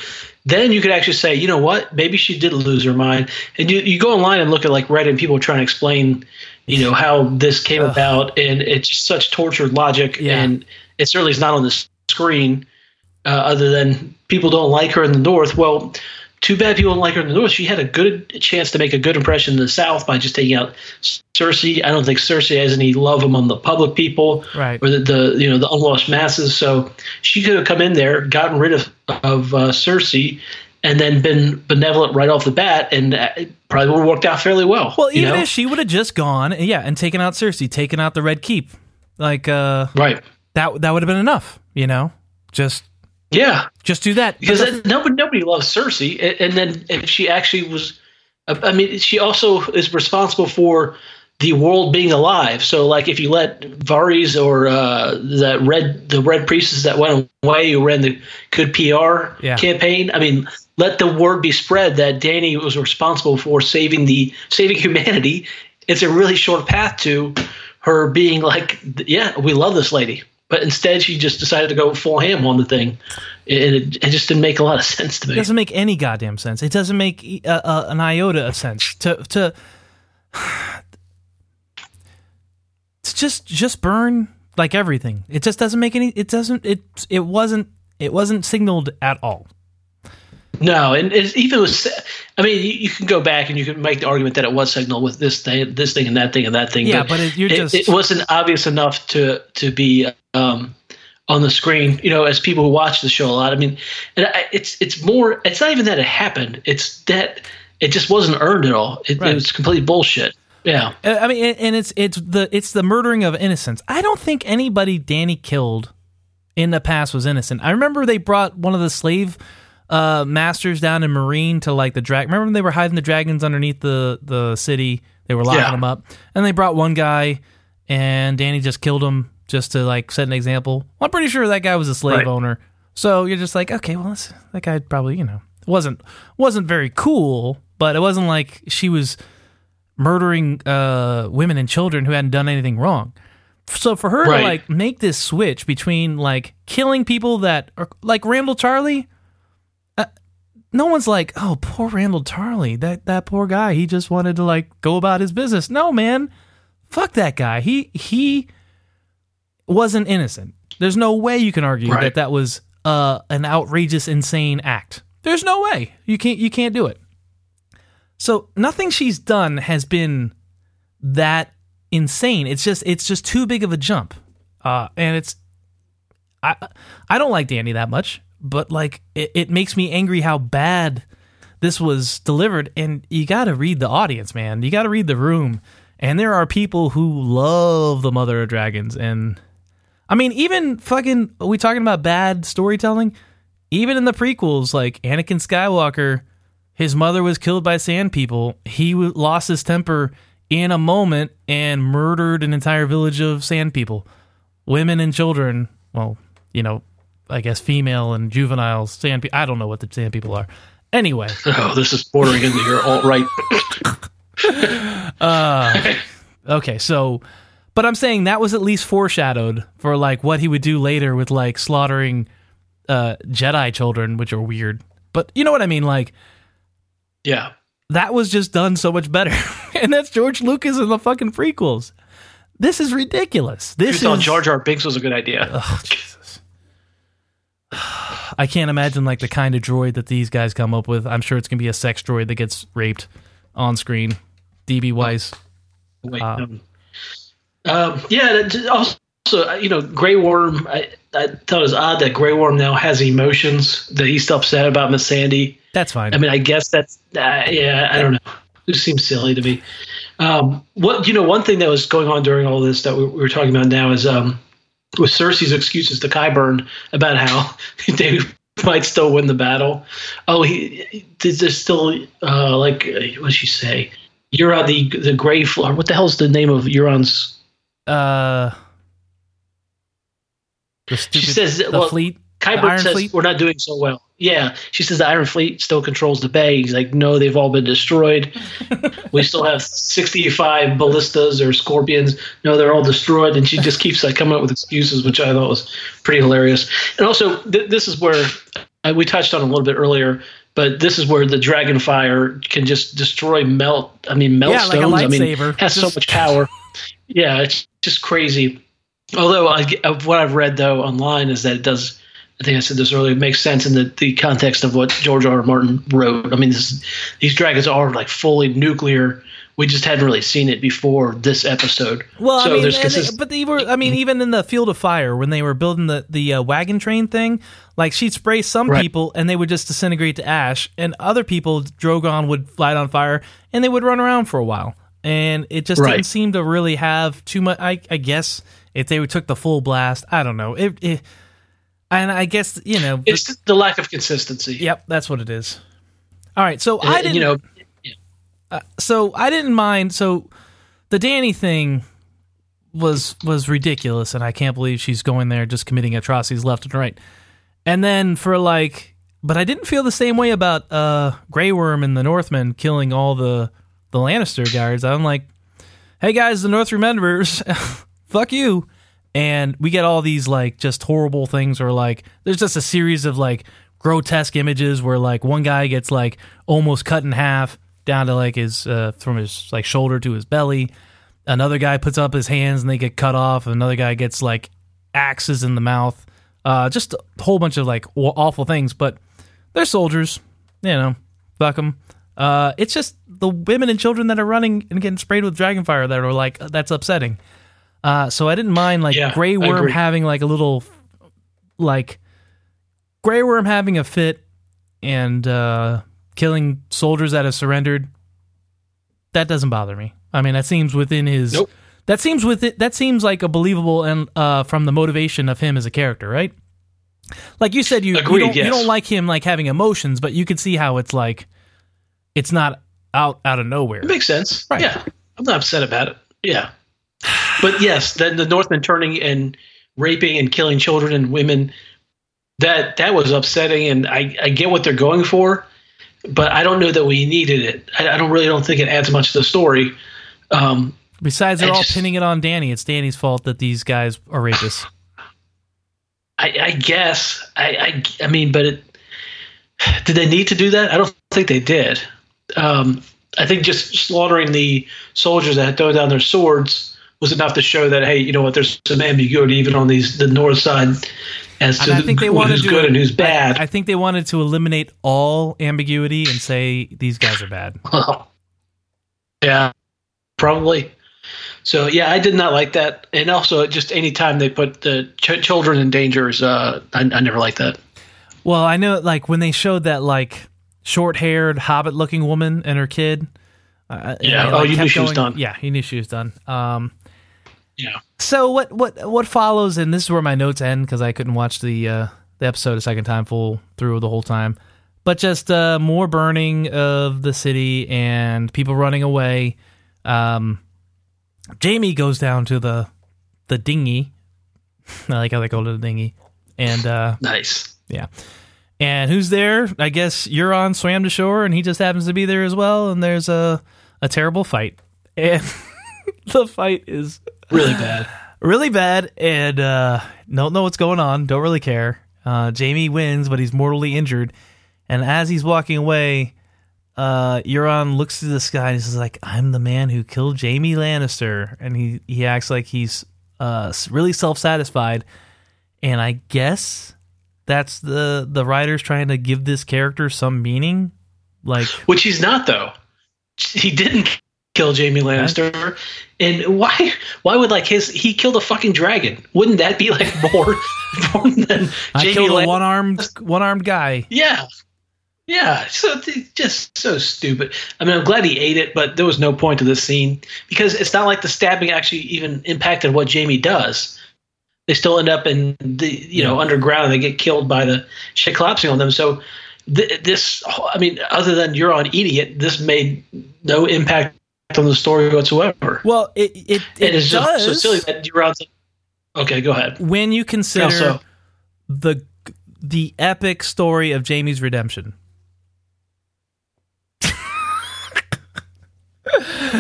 then you could actually say, you know what, maybe she did lose her mind. And you, you go online and look at like Reddit and people trying to explain, you know, how this came about, and it's just such tortured logic, yeah. and it certainly is not on the screen. Uh, other than people don't like her in the north. Well, too bad people don't like her in the north. She had a good chance to make a good impression in the south by just taking out Cersei. I don't think Cersei has any love among the public people, right. or the, the you know the unwashed masses. So she could have come in there, gotten rid of of uh, Cersei, and then been benevolent right off the bat, and it probably would have worked out fairly well. Well, even know? if she would have just gone, yeah, and taken out Cersei, taken out the Red Keep, like uh, right, that that would have been enough. You know, just yeah, just do that because the, nobody nobody loves Cersei, and then if she actually was, I mean, she also is responsible for the world being alive. So, like, if you let Varys or uh, that red the red priestess that went away who ran the good PR yeah. campaign, I mean, let the word be spread that Dany was responsible for saving the saving humanity. It's a really short path to her being like, yeah, we love this lady. But instead, she just decided to go full ham on the thing, and it, it just didn't make a lot of sense to me. It doesn't make any goddamn sense. It doesn't make uh, uh, an iota of sense to to. It's just just burn like everything. It just doesn't make any. It doesn't. It it wasn't. It wasn't signaled at all. No, and even was, I mean, you, you, can go back and you can make the argument that it was signaled with this thing, this thing, and that thing, and that thing. Yeah, but, but it, it, just, it, wasn't obvious enough to to be um, on the screen. You know, as people who watch the show a lot. I mean, and I, it's it's more. It's not even that it happened. It's that it just wasn't earned at all. It, right. it was complete bullshit. Yeah, uh, I mean, and it's it's the it's the murdering of innocents. I don't think anybody Dany killed in the past was innocent. I remember they brought one of the slave uh, masters down in Meereen to like the drag. Remember when they were hiding the dragons underneath the the city? They were locking yeah. them up, and they brought one guy, and Dany just killed him just to like set an example. Well, I'm pretty sure that guy was a slave right. owner. So you're just like, okay, well, that guy probably you know wasn't wasn't very cool, but it wasn't like she was murdering uh, women and children who hadn't done anything wrong. So for her right. to like make this switch between like killing people that are like Randyll Tarly, uh, no one's like, oh, poor Randyll Tarly, that that poor guy. He just wanted to like go about his business. No, man, fuck that guy. He he wasn't innocent. There's no way you can argue right. that that was uh, an outrageous, insane act. There's no way you can't you can't do it. So nothing she's done has been that insane. It's just it's just too big of a jump. Uh, and it's I I don't like Dany that much, but like it, it makes me angry how bad this was delivered. And you got to read the audience, man. You got to read the room. And there are people who love the Mother of Dragons. And I mean, even fucking, are we talking about bad storytelling? Even in the prequels, like Anakin Skywalker his mother was killed by sand people. He lost his temper in a moment and murdered an entire village of sand people, women and children. Well, you know, I guess female and juvenile sand people. I don't know what the sand people are. Anyway. Oh, this is bordering into your alt right. uh, okay, so, but I'm saying that was at least foreshadowed for like what he would do later with like slaughtering uh, Jedi children, which are weird. But you know what I mean? Like, yeah, that was just done so much better. and that's George Lucas in the fucking prequels. This is ridiculous. This you is Jar Jar Binks was a good idea. Oh, Jesus. I can't imagine like the kind of droid that these guys come up with. I'm sure it's gonna be a sex droid that gets raped on screen. DB Weiss. Wait, um, um, yeah. Also, you know, Grey Worm. I, I thought it was odd that Grey Worm now has emotions. That he's upset about Missandei. That's fine. I mean, I guess that's uh, yeah. I don't know. It seems silly to me. Um, what you know, one thing that was going on during all this that we, we were talking about now is um, with Cersei's excuses to Qyburn about how they might still win the battle. Oh, he there's still uh, like what did she say? Euron the the gray floor. What the hell's the name of Euron's? Uh, the stupid, she says the well, fleet. Qyburn says fleet? we're not doing so well. Yeah, she says the Iron Fleet still controls the bay. He's like, no, they've all been destroyed. we still have 65 ballistas or scorpions. No, they're all destroyed. And she just keeps like coming up with excuses, which I thought was pretty hilarious. And also, th- this is where uh, we touched on a little bit earlier, but this is where the dragon fire can just destroy melt. I mean, melt yeah, stones. Like I mean, has just... so much power. yeah, it's just crazy. Although I, what I've read though online is that it does I think I said this earlier, it makes sense in the, the context of what George R. R. Martin wrote. I mean, this, these dragons are like fully nuclear. We just hadn't really seen it before this episode. Well, so I mean, consist- but they were. I mean, even in the Field of Fire, when they were building the the uh, wagon train thing, like she'd spray some right. people and they would just disintegrate to ash, and other people, Drogon would light on fire and they would run around for a while, and it just right. didn't seem to really have too much. I, I guess if they took the full blast, I don't know. It, it and I guess you know it's the, the lack of consistency. Yep, that's what it is. All right, so and, I didn't. You know, yeah. uh, so I didn't mind. So the Dany thing was was ridiculous, and I can't believe she's going there just committing atrocities left and right. And then for like, but I didn't feel the same way about uh, Grey Worm and the Northmen killing all the the Lannister guards. I'm like, hey guys, the North remembers. Fuck you and we get all these like just horrible things or like there's just a series of like grotesque images where like one guy gets like almost cut in half down to like his uh, from his like shoulder to his belly. Another guy puts up his hands and they get cut off. Another guy gets like axes in the mouth. Uh, just a whole bunch of like awful things. But they're soldiers you know fuck them uh, it's just the women and children that are running and getting sprayed with dragon fire that are like that's upsetting uh, so I didn't mind like yeah, Grey Worm having like a little like Grey Worm having a fit and uh, killing soldiers that have surrendered. That doesn't bother me. I mean, that seems within his. Nope. That seems with it. That seems like a believable and uh, from the motivation of him as a character, right? Like you said, you Agreed, you, don't, yes. you don't like him like having emotions, but you can see how it's like it's not out out of nowhere. It makes sense, right? Yeah, I'm not upset about it. Yeah, but yes, then the Northmen turning and raping and killing children and women, that that was upsetting, and I, I get what they're going for, but I don't know that we needed it. I, I don't really don't think it adds much to the story. Um, Besides, they're all just, pinning it on dany It's dany's fault that these guys are rapists. I, I guess. I, I, I mean, but it, did they need to do that? I don't think they did. Um, I think just slaughtering the soldiers that had thrown down their swords was enough to show that hey, you know what? There's some ambiguity even on these the north side as to think they who's good and who's bad. I, I, think they wanted to eliminate all ambiguity and say these guys are bad. Well, yeah, probably. So yeah, I did not like that, and also just any time they put the ch- children in danger is uh, I, I never liked that. Well, I know like when they showed that like short-haired hobbit-looking woman and her kid. Uh, yeah. Like, oh, you knew she was done. Yeah, he knew she was done. Um, yeah. So what what what follows, and this is where my notes end because I couldn't watch the uh, the episode a second time full through the whole time. But just uh, more burning of the city and people running away. Um, Jaime goes down to the the dinghy. I like how they called it a dinghy. And uh, nice. Yeah. And who's there? I guess Euron swam to shore, and he just happens to be there as well. And there's a a terrible fight, and the fight is really bad, really bad, and uh, don't know what's going on. Don't really care. Uh, Jaime wins, but he's mortally injured, and as he's walking away, uh, Euron looks to the sky and he's like, "I'm the man who killed Jaime Lannister," and he he acts like he's uh really self satisfied, and I guess that's the the writers trying to give this character some meaning, like which he's not though. He didn't kill Jaime Lannister, and why why would like his he killed a fucking dragon? Wouldn't that be like more important than I Jaime killed Lannister? a one armed one armed guy? Yeah, yeah, so it's just so stupid. I mean, I'm glad he ate it, but there was no point to this scene because it's not like the stabbing actually even impacted what Jaime does. They still end up in the you know underground and they get killed by the shit collapsing on them. So th- this, I mean, other than Euron eating it, this made no impact on the story whatsoever. Well, it it, it, does. Just so silly that Euron's. Okay, go ahead. When you consider also, the the epic story of Jaime's redemption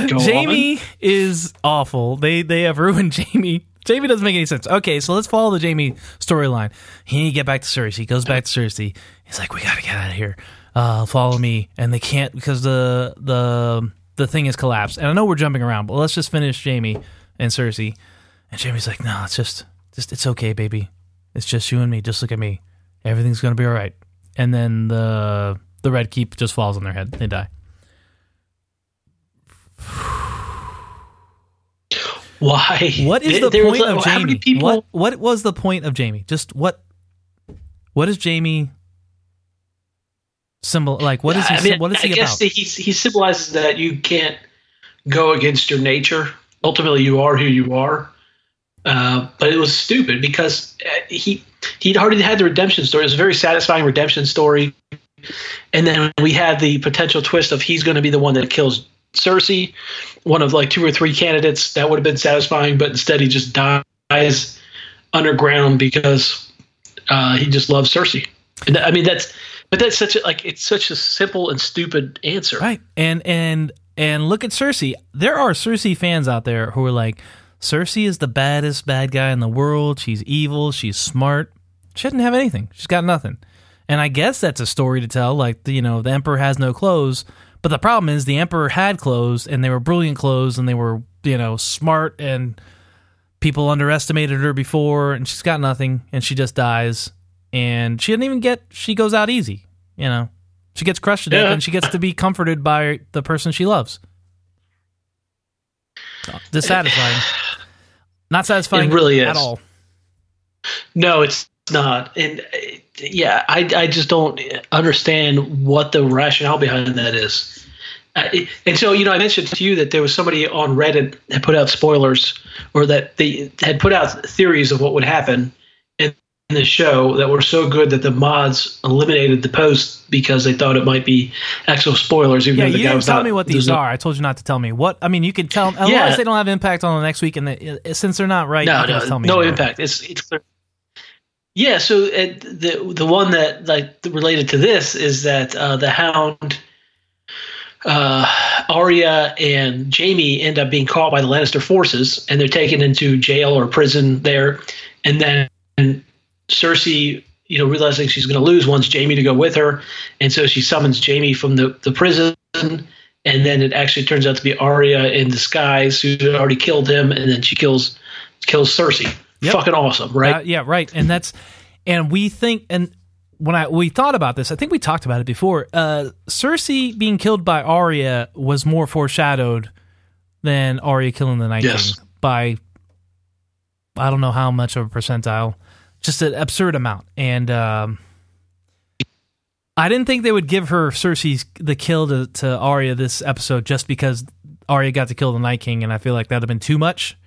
Jaime on. is awful. They they have ruined Jaime. Jaime doesn't make any sense. Okay, so let's follow the Jaime storyline. He get back to Cersei. He goes back to Cersei. He's like, "We gotta get out of here. Uh, follow me." And they can't because the the the thing is collapsed. And I know we're jumping around, but let's just finish Jaime and Cersei. And Jaime's like, "No, it's just just it's okay, baby. It's just you and me. Just look at me. Everything's gonna be all right." And then the the red keep just falls on their head. They die. Why? What is the there point of Jaime? People... What what was the point of Jaime? Just what what is Jaime symbol like what is he I mean, what is he I guess about? He he symbolizes that you can't go against your nature. Ultimately you are who you are. Uh, but it was stupid because uh, he he'd already had the redemption story. It was a very satisfying redemption story. And then we had the potential twist of he's going to be the one that kills Cersei, one of like two or three candidates that would have been satisfying, but instead he just dies underground because uh, he just loves Cersei. And I mean that's but that's such a like it's such a simple and stupid answer. Right. And and and look at Cersei. There are Cersei fans out there who are like Cersei is the baddest bad guy in the world. She's evil, she's smart. She doesn't have anything. She's got nothing. And I guess that's a story to tell like you know, the emperor has no clothes but the problem is the emperor had clothes and they were brilliant clothes and they were, you know, smart and people underestimated her before and she's got nothing and she just dies and she didn't even get she goes out easy, you know. She gets crushed to death yeah. and she gets to be comforted by the person she loves. Dissatisfying. Not satisfying it really is. at all. No, it's not. And yeah, I, I just don't understand what the rationale behind that is. Uh, and so, you know, I mentioned to you that there was somebody on Reddit that put out spoilers or that they had put out theories of what would happen the show that were so good that the mods eliminated the post because they thought it might be actual spoilers. Even yeah, though the you didn't tell not, me what these are. I told you not to tell me what. I mean, you can tell. Unless yeah. they don't have impact on the next week, and since they're not right, no, no, no impact. It's it's clear yeah, so uh, the the one that like related to this is that uh, the Hound, uh, Arya and Jaime end up being caught by the Lannister forces, and they're taken into jail or prison there, and then Cersei, you know, realizing she's going to lose, wants Jaime to go with her, and so she summons Jaime from the the prison, and then it actually turns out to be Arya in disguise who had already killed him, and then she kills kills Cersei. Yep. Fucking awesome, right? Uh, yeah, right. And that's and we think and when I we thought about this, I think we talked about it before. Uh, Cersei being killed by Arya was more foreshadowed than Arya killing the Night yes. King by I don't know how much of a percentile, just an absurd amount. And um, I didn't think they would give her Cersei's the kill to, to Arya this episode just because Arya got to kill the Night King, and I feel like that'd have been too much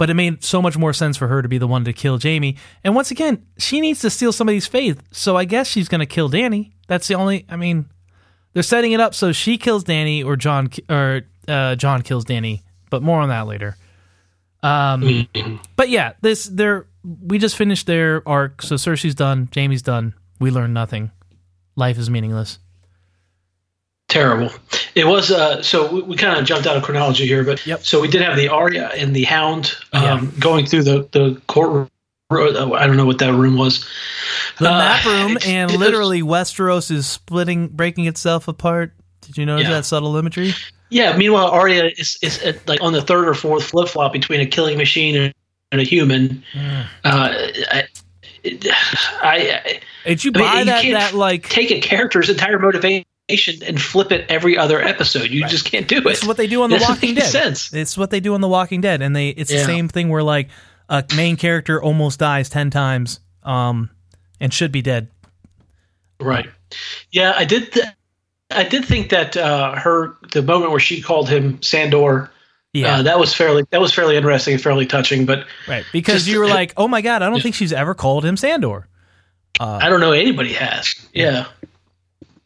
but it made so much more sense for her to be the one to kill Jaime. And once again, she needs to steal somebody's faith, so I guess she's going to kill Dany. That's the only. I mean, they're setting it up so she kills Dany or Jon or uh, Jon kills Dany. but more on that later. Um, but yeah, this they're we just finished their arc, so Cersei's done, Jaime's done. We learned nothing. Life is meaningless. Terrible. It was uh, so we, we kind of jumped out of chronology here, but Yep. so we did have the Arya and the Hound um, Yeah. going through the the courtroom. I don't know what that room was. The Uh, map room it- and it was- literally Westeros is splitting, breaking itself apart. Did you notice Yeah. that subtle imagery? Yeah. Meanwhile, Arya is is at, like on the third or fourth flip flop between a killing machine and, and a human. Mm. Uh, I, I, Did you I mean, buy you that? That like take a character's entire motivation and flip it every other episode. You just can't do it. it's what they do on The It Walking Dead. sense. It's what they do on The Walking Dead, and they it's the same thing where like a main character almost dies ten times, um, and should be dead. Right. Yeah, I did. Th- I did think that uh, her the moment where she called him Sandor. Yeah, Uh, that was fairly that was fairly interesting and fairly touching. But right. Because just- you were like, oh my god, I don't think she's ever called him Sandor. I don't know anybody has. Yeah.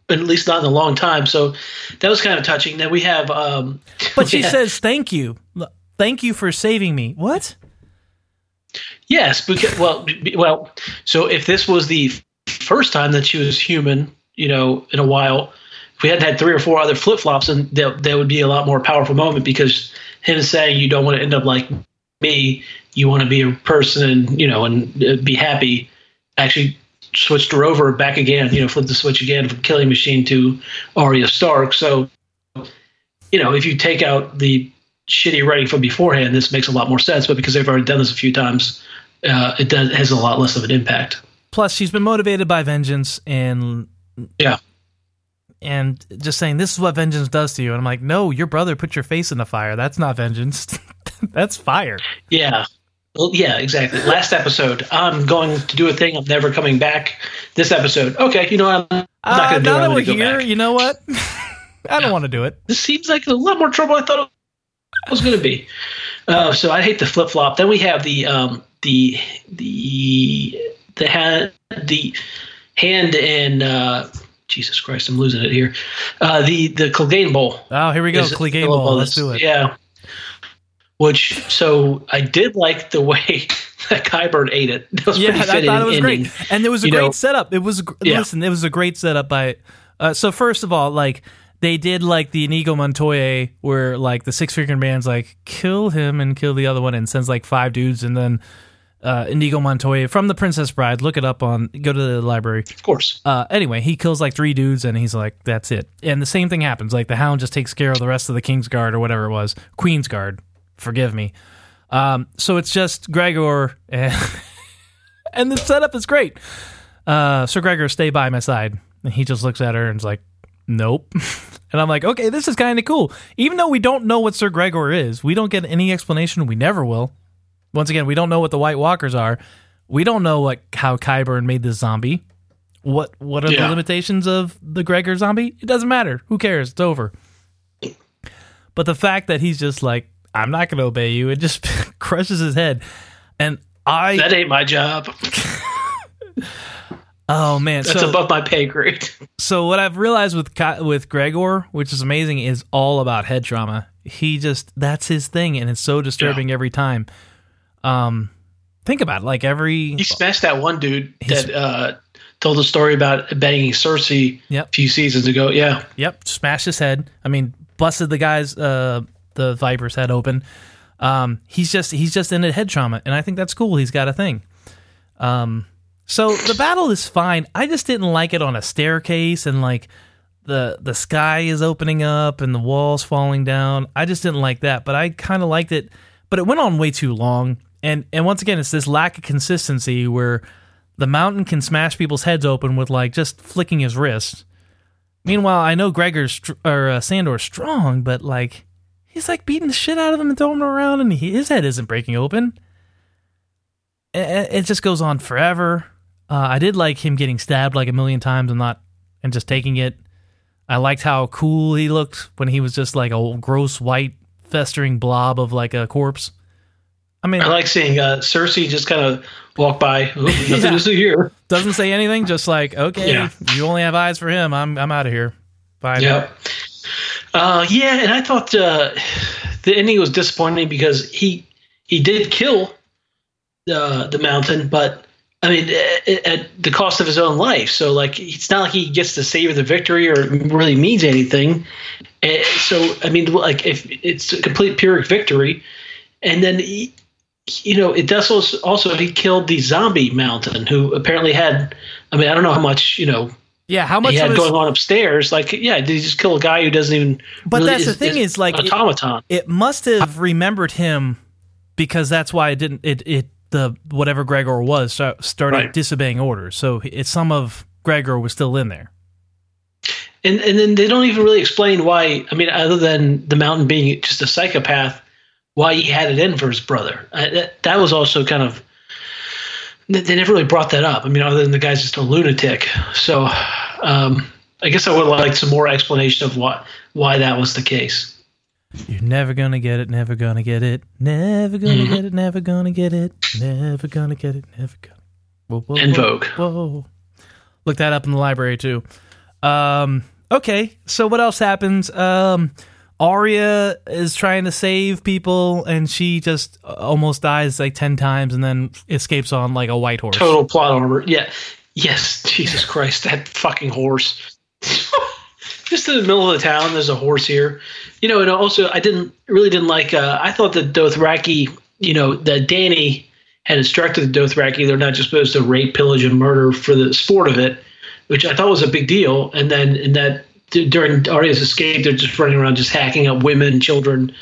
But at least not in a long time. So that was kind of touching. Then we have. Um, But she yeah. says, "Thank you, thank you for saving me." What? Yes, because well, well. So if this was the first time that she was human, you know, in a while, if we hadn't had three or four other flip flops, then that that would be a lot more powerful moment because him saying you don't want to end up like me, you want to be a person and you know and uh, be happy, actually switched her over back again, you know, flipped the switch again from Killing Machine to Arya Stark. So, you know, if you take out the shitty writing from beforehand, this makes a lot more sense. But because they've already done this a few times, uh, it does has a lot less of an impact. Plus, she's been motivated by vengeance and Yeah. And just saying this is what vengeance does to you. And I'm like, no, your brother put your face in the fire. That's not vengeance. That's fire. Yeah. Well, yeah, exactly. Last episode, I'm going to do a thing. I'm never coming back. This episode, okay, you know what? I'm Uh, not going to do it. now I'm that we're here, back. you know what? I don't want to do it. This seems like a lot more trouble I thought it was going to be. Uh, so I hate the flip flop. Then we have the um, the the the hand the hand and uh, Jesus Christ, I'm losing it here. Uh, the the Clegane Bowl. Oh, here we go. Clegane Bowl. Let's do it. Yeah. Which so I did like the way that Qyburn ate it. That was Yeah, I thought it was ending. great, and there was a You great know- setup. It was Yeah. listen, it was a great setup by. Uh, so first of all, like they did like the Inigo Montoya, where like the six figure man's like kill him and kill the other one, and sends like five dudes, and then uh, Inigo Montoya from The Princess Bride. Look it up on go to the library. Of course. Uh, anyway, he kills like three dudes, and he's like, "That's it." And the same thing happens. Like the Hound just takes care of the rest of the King's Guard or whatever it was, Queen's Guard. Forgive me. Um, so it's just Gregor, and, and the setup is great. Uh, Sir Gregor, stay by my side, and he just looks at her and is like, "Nope." and I'm like, "Okay, this is kind of cool." Even though we don't know what Sir Gregor is, we don't get any explanation. We never will. Once again, we don't know what the White Walkers are. We don't know what how Qyburn made this zombie. What what are the limitations of the Gregor zombie? It doesn't matter. Who cares? It's over. But the fact that he's just like, I'm not going to obey you, it just crushes his head. And I, That ain't my job. oh man, That's so above my pay grade. so what I've realized with with Gregor, which is amazing, is all about head trauma. He just that's his thing, and it's so disturbing every time. Um, think about it, like every He smashed that one dude that uh, told the story about banging Cersei Yep. a few seasons ago. Yeah. Yep, smashed his head. I mean, busted the guy's uh the viper's head open. Um, he's just he's just in a head trauma, and I think that's cool. He's got a thing. Um, so the battle is fine. I just didn't like it on a staircase and like the the sky is opening up and the walls falling down. I just didn't like that, but I kind of liked it. But it went on way too long, and and once again, it's this lack of consistency where the mountain can smash people's heads open with like just flicking his wrist. Meanwhile, I know Gregor's or uh, Sandor's strong, but like he's like beating the shit out of them and throwing them around, and he, his head isn't breaking open. It, it just goes on forever. Uh, I did like him getting stabbed like a million times and not and just taking it. I liked how cool he looked when he was just like a gross white festering blob of like a corpse. I mean, I like seeing uh, Cersei just kind of walk by. Ooh, nothing Yeah. to see here. doesn't say anything, just like okay, Yeah. you only have eyes for him. I'm I'm out of here. Bye. Yeah. Uh, yeah, and I thought uh, the ending was disappointing because he he did kill uh, the mountain, but I mean, at, at the cost of his own life. So, like, it's not like he gets to savor the victory or really means anything. And so, I mean, like, if it's a complete Pyrrhic victory, and then, he, you know, it does also, also he killed the zombie mountain, who apparently had, I mean, I don't know how much, you know, yeah, how much he had his, going on upstairs? Like, yeah, did he just kill a guy who doesn't even? But really that's is, the thing is, is like automaton. It, it, must have remembered him because that's why it didn't. It it the whatever Gregor was started right. disobeying orders. So it's some of Gregor was still in there. And and then they don't even really explain why. I mean, other than the mountain being just a psychopath, why he had it in for his brother. I, that, that was also kind of they never really brought that up. I mean, other than the guy's just a lunatic. So um, I guess I would like some more explanation of why why that was the case. You're never gonna get it, never gonna get it, never gonna mm-hmm. get it, never gonna get it, never gonna get it, never gonna. Whoa, whoa, En Vogue. Whoa. Look that up in the library too. Um, okay, so what else happens? Um, Arya is trying to save people, and she just almost dies like ten times, and then escapes on like a white horse. Total plot armor. Yeah. Yes. Jesus Christ, that fucking horse. just in the middle of the town, there's a horse here. You know, and also I didn't really didn't like. Uh, I thought that Dothraki, you know, that Dany had instructed the Dothraki they're not just supposed to rape, pillage, and murder for the sport of it, which I thought was a big deal. And then in that during Arya's escape, they're just running around just hacking up women, children.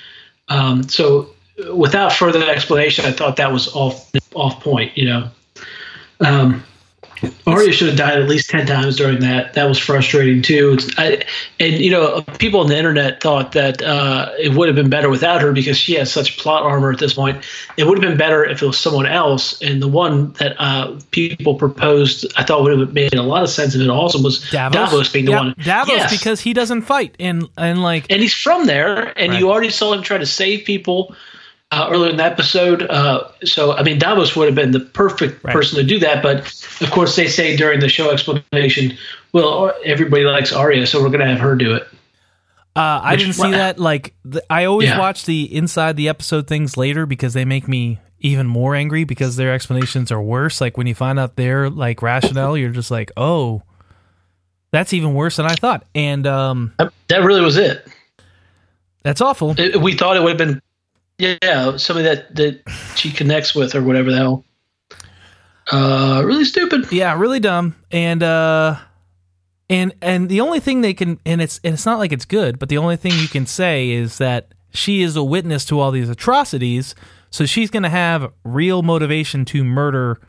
Um, so without further explanation, I thought that was off off point. You know, um, Arya should have died at least ten times during that. That was frustrating too. I, and you know, people on the internet thought that uh, it would have been better without her because she has such plot armor at this point. It would have been better if it was someone else. And the one that uh, people proposed, I thought would have made a lot of sense. And it also was Davos, Davos being the one. Davos yes. because he doesn't fight and and like and he's from there, and right. you already saw him try to save people uh, earlier in the episode. Uh, so, I mean, Davos would have been the perfect right. person to do that. But of course, they say during the show explanation, well, everybody likes Arya, so we're going to have her do it. Uh, I Which, didn't see that. Like, the, I always yeah. watch the inside the episode things later because they make me even more angry because their explanations are worse. Like when you find out their like rationale, you're just like, oh, that's even worse than I thought. And um, that really was it. That's awful. It, we thought it would have been yeah, somebody that that she connects with or whatever the hell. Uh, really stupid. Yeah, really dumb. And uh, and and the only thing they can and it's and it's not like it's good, but the only thing you can say is that she is a witness to all these atrocities, so she's going to have real motivation to murder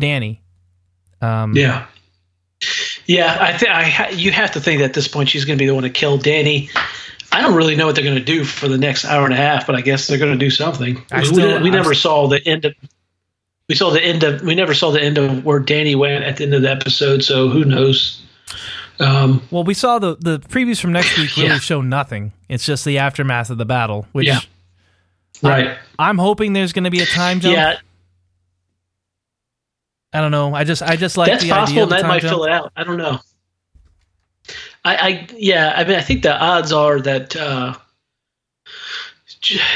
Dany. Um, yeah. Yeah, I think I you have to think that at this point she's going to be the one to kill Dany. I don't really know what they're going to do for the next hour and a half, but I guess they're going to do something. Still, we, we never saw the end of. We saw the end of. We never saw the end of where Dany went at the end of the episode, so who knows? Um, well, we saw the the previews from next week really yeah. show nothing. It's just the aftermath of the battle, which yeah. right. I, I'm hoping there's going to be a time jump. Yeah. I don't know. I just I just like that's the possible. Idea that might jump. fill it out. I don't know. I, I yeah, I mean, I think the odds are that uh,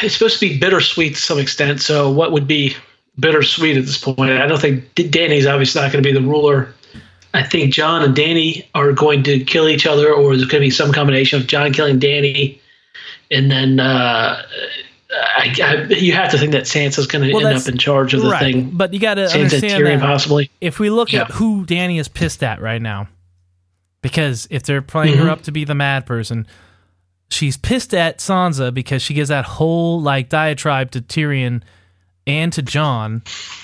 it's supposed to be bittersweet to some extent. So, what would be bittersweet at this point? I don't think Dany's obviously not going to be the ruler. I think Jon and Dany are going to kill each other, or there's going to be some combination of Jon killing Dany, and then uh, I, I, you have to think that Sansa's going to well, end up in charge of the right. thing. But you got to understand Tyrion that possibly. If we look yeah. at who Dany is pissed at right now, because if they're playing mm-hmm. her up to be the mad person, she's pissed at Sansa because she gives that whole like diatribe to Tyrion and to Jon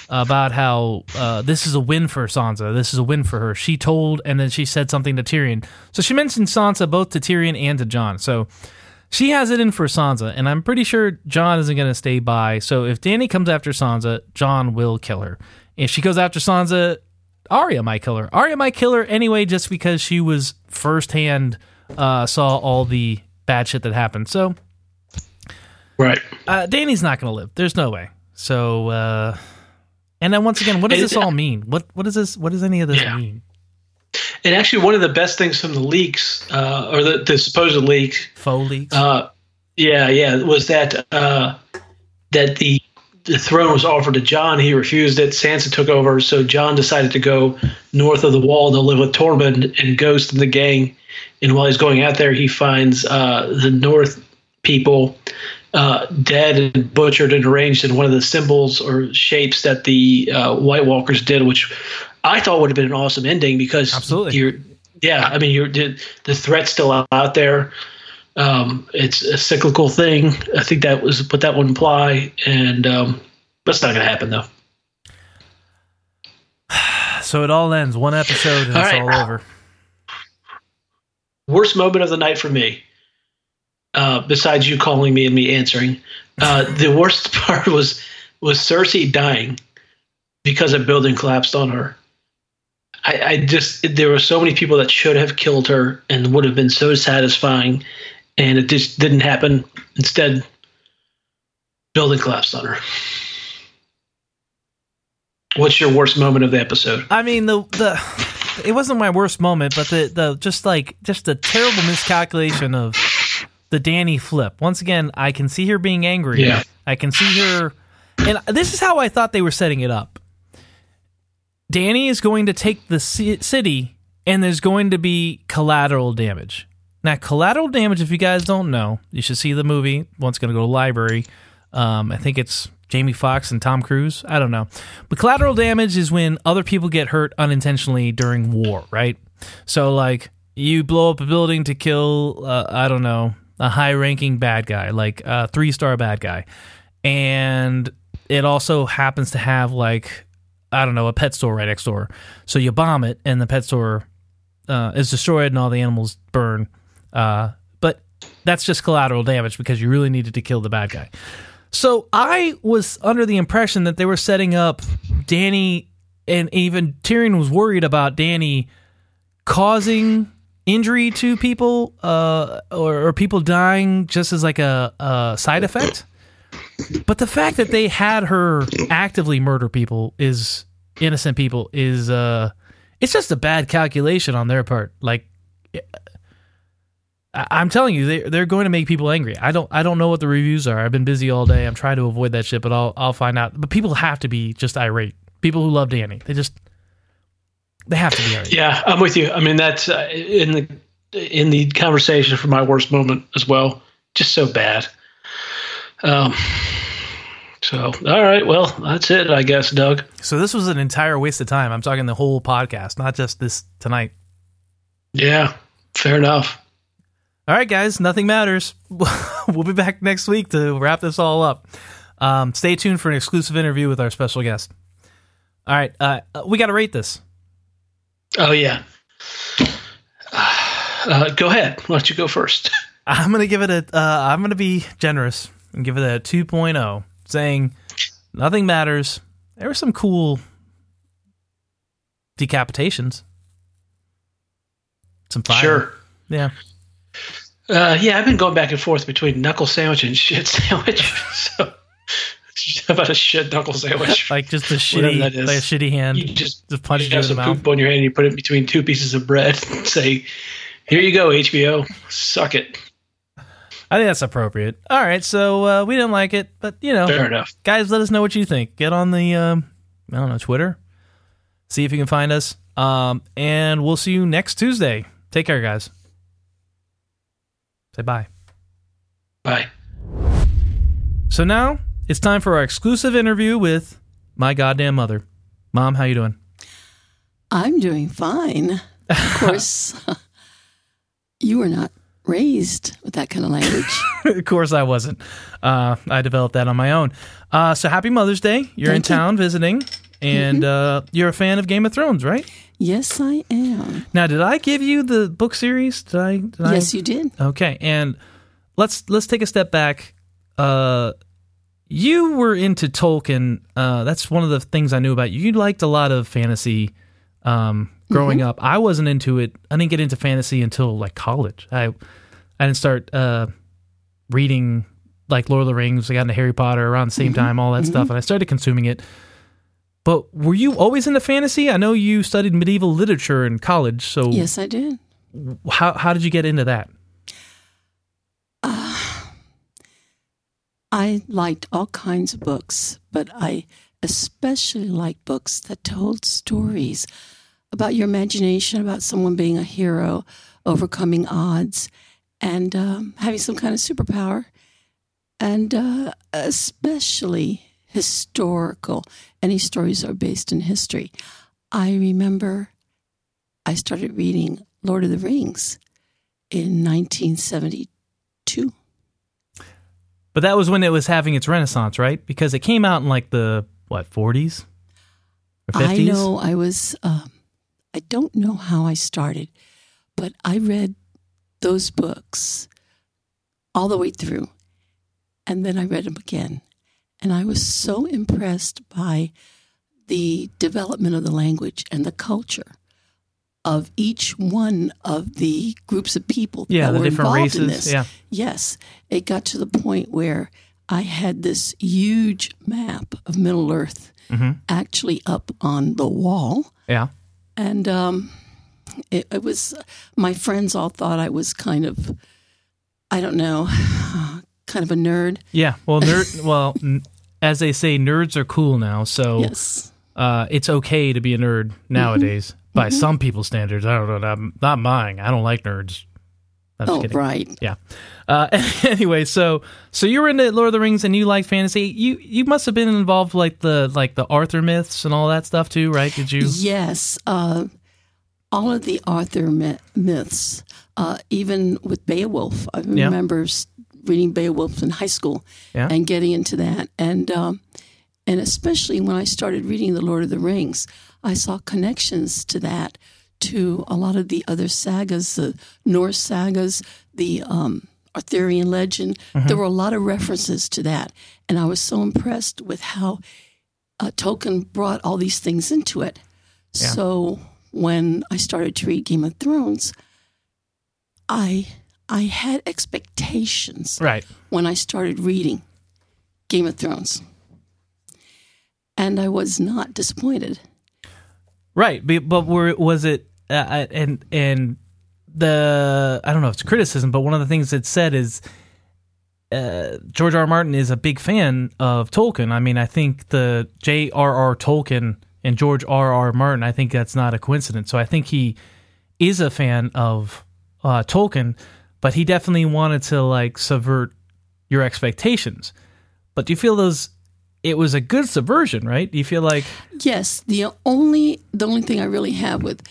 about how uh, this is a win for Sansa. This is a win for her. She told, and then she said something to Tyrion. So she mentioned Sansa both to Tyrion and to Jon. So she has it in for Sansa, and I'm pretty sure Jon isn't going to stay by. So if Dany comes after Sansa, Jon will kill her. If she goes after Sansa, Arya might kill her. Arya might kill her anyway, just because she was firsthand uh, saw all the bad shit that happened. So, right, uh, Dany's not going to live. There's no way. So, uh, and then once again, what does this all mean? What what does this? What does any of this yeah. mean? And actually, one of the best things from the leaks, uh, or the, the supposed leaks, faux leaks, uh, yeah, yeah, was that uh, that the the throne was offered to Jon. He refused it. Sansa took over, so Jon decided to go north of the wall to live with Tormund and Ghost and the gang. And while he's going out there, he finds uh, the North people uh, dead and butchered and arranged in one of the symbols or shapes that the uh, White Walkers did, which I thought would have been an awesome ending because absolutely, you're, yeah, I mean, you're the, the threat's still out there. Um, it's a cyclical thing. I think that was what that would imply, and um, that's not going to happen though. So it all ends one episode and all it's right. all over. Worst moment of the night for me, uh, besides you calling me and me answering, uh, the worst part was was Cersei dying because a building collapsed on her. I, I just there were so many people that should have killed her and would have been so satisfying and it just didn't happen. Instead, building collapsed on her. What's your worst moment of the episode? I mean, the the it wasn't my worst moment, but the the just like just the terrible miscalculation of the Dany flip. Once again, I can see her being angry. Yeah. I can see her and this is how I thought they were setting it up. Dany is going to take the city and there's going to be collateral damage. Now, collateral damage, if you guys don't know, you should see the movie. Once going to go to library. Um, I think it's Jamie Foxx and Tom Cruise. I don't know. But collateral damage is when other people get hurt unintentionally during war, right? So, like, you blow up a building to kill, uh, I don't know, a high ranking bad guy, like a three star bad guy. And it also happens to have, like, I don't know, a pet store right next door. So you bomb it, and the pet store uh, is destroyed, and all the animals burn uh, but that's just collateral damage because you really needed to kill the bad guy. So I was under the impression that they were setting up Dany, and even Tyrion was worried about Dany causing injury to people uh, or, or, people dying just as like a, a side effect. But the fact that they had her actively murder people is innocent people is uh it's just a bad calculation on their part. Like I'm telling you, they they're going to make people angry. I don't I don't know what the reviews are. I've been busy all day. I'm trying to avoid that shit, but I'll I'll find out. But people have to be just irate. People who love Dany, they just they have to be irate. Yeah, I'm with you. I mean, that's uh, in the in the conversation for my worst moment as well. Just so bad. Um. So, all right, well, that's it, I guess, Doug. So this was an entire waste of time. I'm talking the whole podcast, not just this tonight. Yeah, fair enough. All right, guys, nothing matters. we'll be back next week to wrap this all up. Um, stay tuned for an exclusive interview with our special guest. All right, uh, we got to rate this. Oh yeah. Uh, go ahead. Why don't you go first? I'm gonna give it a. Uh, I'm gonna be generous and give it a 2.0, saying nothing matters. There were some cool decapitations. Some fire. Sure. Yeah. Uh, yeah, I've been going back and forth between knuckle sandwich and shit sandwich. so about a shit knuckle sandwich, like just a shitty, like a shitty hand. You just just punch you have some poop on your hand. And you put it between two pieces of bread. And say, "Here you go, HBO, suck it." I think that's appropriate. All right, so uh, we didn't like it, but you know, fair enough. Guys, let us know what you think. Get on the um, I don't know Twitter. See if you can find us. Um, and we'll see you next Tuesday. Take care, guys. Say bye. Bye. So now it's time for our exclusive interview with my goddamn mother. Mom, how you doing? I'm doing fine. Of course, you were not raised with that kind of language. of course, I wasn't. Uh, I developed that on my own. Uh, so happy Mother's Day. You're Thank in town you. visiting, and mm-hmm. uh, you're a fan of Game of Thrones, right? Yes, I am. Now, did I give you the book series? Did I? Did yes, I? you did. Okay, and let's let's take a step back. Uh, you were into Tolkien. Uh, that's one of the things I knew about you. You liked a lot of fantasy um, growing mm-hmm. up. I wasn't into it. I didn't get into fantasy until like college. I I didn't start uh, reading like Lord of the Rings. I got into Harry Potter around the same mm-hmm. time, all that mm-hmm. stuff, and I started consuming it. But were you always into fantasy? I know you studied medieval literature in college, so yes, I did. How how did you get into that? Uh, I liked all kinds of books, but I especially liked books that told stories about your imagination, about someone being a hero, overcoming odds, and um, having some kind of superpower, and uh, especially historical. Any stories are based in history. I remember I started reading Lord of the Rings in 1972. But that was when it was having its renaissance, right? Because it came out in like the what 40s or 50s. I know I was. Um, I don't know how I started, but I read those books all the way through, and then I read them again, and I was so impressed by the development of the language and the culture of each one of the groups of people yeah, that were involved races, in this. Yeah. Yes, it got to the point where I had this huge map of Middle Earth mm-hmm. actually up on the wall. Yeah, and um, it, it, was my friends all thought I was kind of, I don't know, kind of a nerd. Yeah, well, nerd. well, as they say, nerds are cool now. So yes. Uh, it's okay to be a nerd nowadays mm-hmm. by mm-hmm. some people's standards. I don't know, not, not mine. I don't like nerds. oh, kidding. right. Yeah. Uh, anyway, so so you were into Lord of the Rings and you like fantasy. You you must have been involved like the like the Arthur myths and all that stuff too, right? Did you? Yes. Uh, all of the Arthur myths, uh, even with Beowulf. I remember yeah. Reading Beowulf in high school yeah. and getting into that. And um, and especially when I started reading The Lord of the Rings, I saw connections to that, to a lot of the other sagas, the Norse sagas, the um, Arthurian legend. Mm-hmm. There were a lot of references to that. And I was so impressed with how uh, Tolkien brought all these things into it. Yeah. So when I started to read Game of Thrones, I I had expectations. Right. When I started reading Game of Thrones and I was not disappointed. Right, but, but were, was it uh, uh, and and the I don't know if it's criticism, but one of the things it said is uh, George R. R. Martin is a big fan of Tolkien. I mean, I think the J.R.R. Tolkien and George R.R. R. Martin. I think that's not a coincidence. So I think he is a fan of uh, Tolkien, but he definitely wanted to like subvert your expectations. But do you feel those it was a good subversion, right? Do you feel like yes? The only the only thing I really have with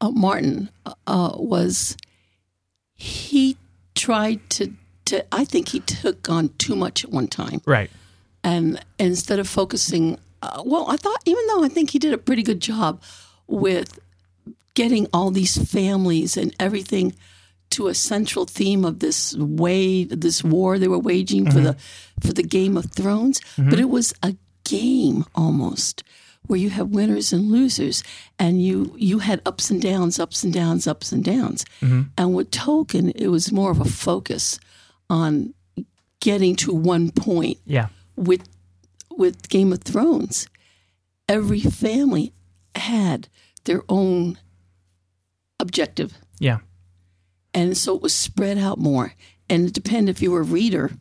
uh, Martin uh, was he tried to, to. I think he took on too much at one time, right? And instead of focusing, uh, well, I thought even though I think he did a pretty good job with getting all these families and everything to a central theme of this way this war they were waging mm-hmm. for the for the Game of Thrones, mm-hmm. but it was a game almost where you have winners and losers and you you had ups and downs ups and downs ups and downs mm-hmm. and with tolkien it was more of a focus on getting to one point yeah with with game of thrones every family had their own objective yeah and so it was spread out more. And it depended if you were a reader,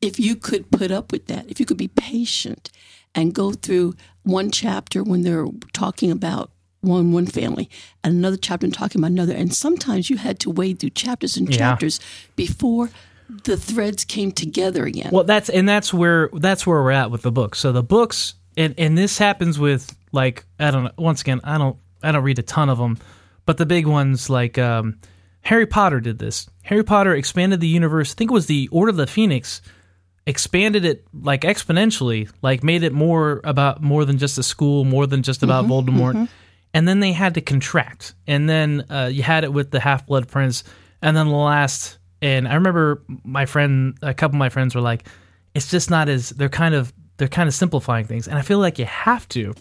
if you could put up with that, if you could be patient and go through one chapter when they're talking about one one family and another chapter and talking about another. And sometimes you had to wade through chapters and chapters yeah. before the threads came together again. Well, that's and that's where that's where we're at with the book. So the books and and this happens with like I don't know. Once again, I don't I don't read a ton of them, but the big ones like um, Harry Potter did this. Harry Potter expanded the universe. I think it was the Order of the Phoenix expanded it like exponentially, like made it more about more than just a school, more than just about mm-hmm, Voldemort. Mm-hmm. And then they had to contract. And then uh, you had it with the Half Blood Prince. And then the last, and I remember my friend, a couple of my friends were like, it's just not as, they're kind of, they're kind of simplifying things. And I feel like you have to.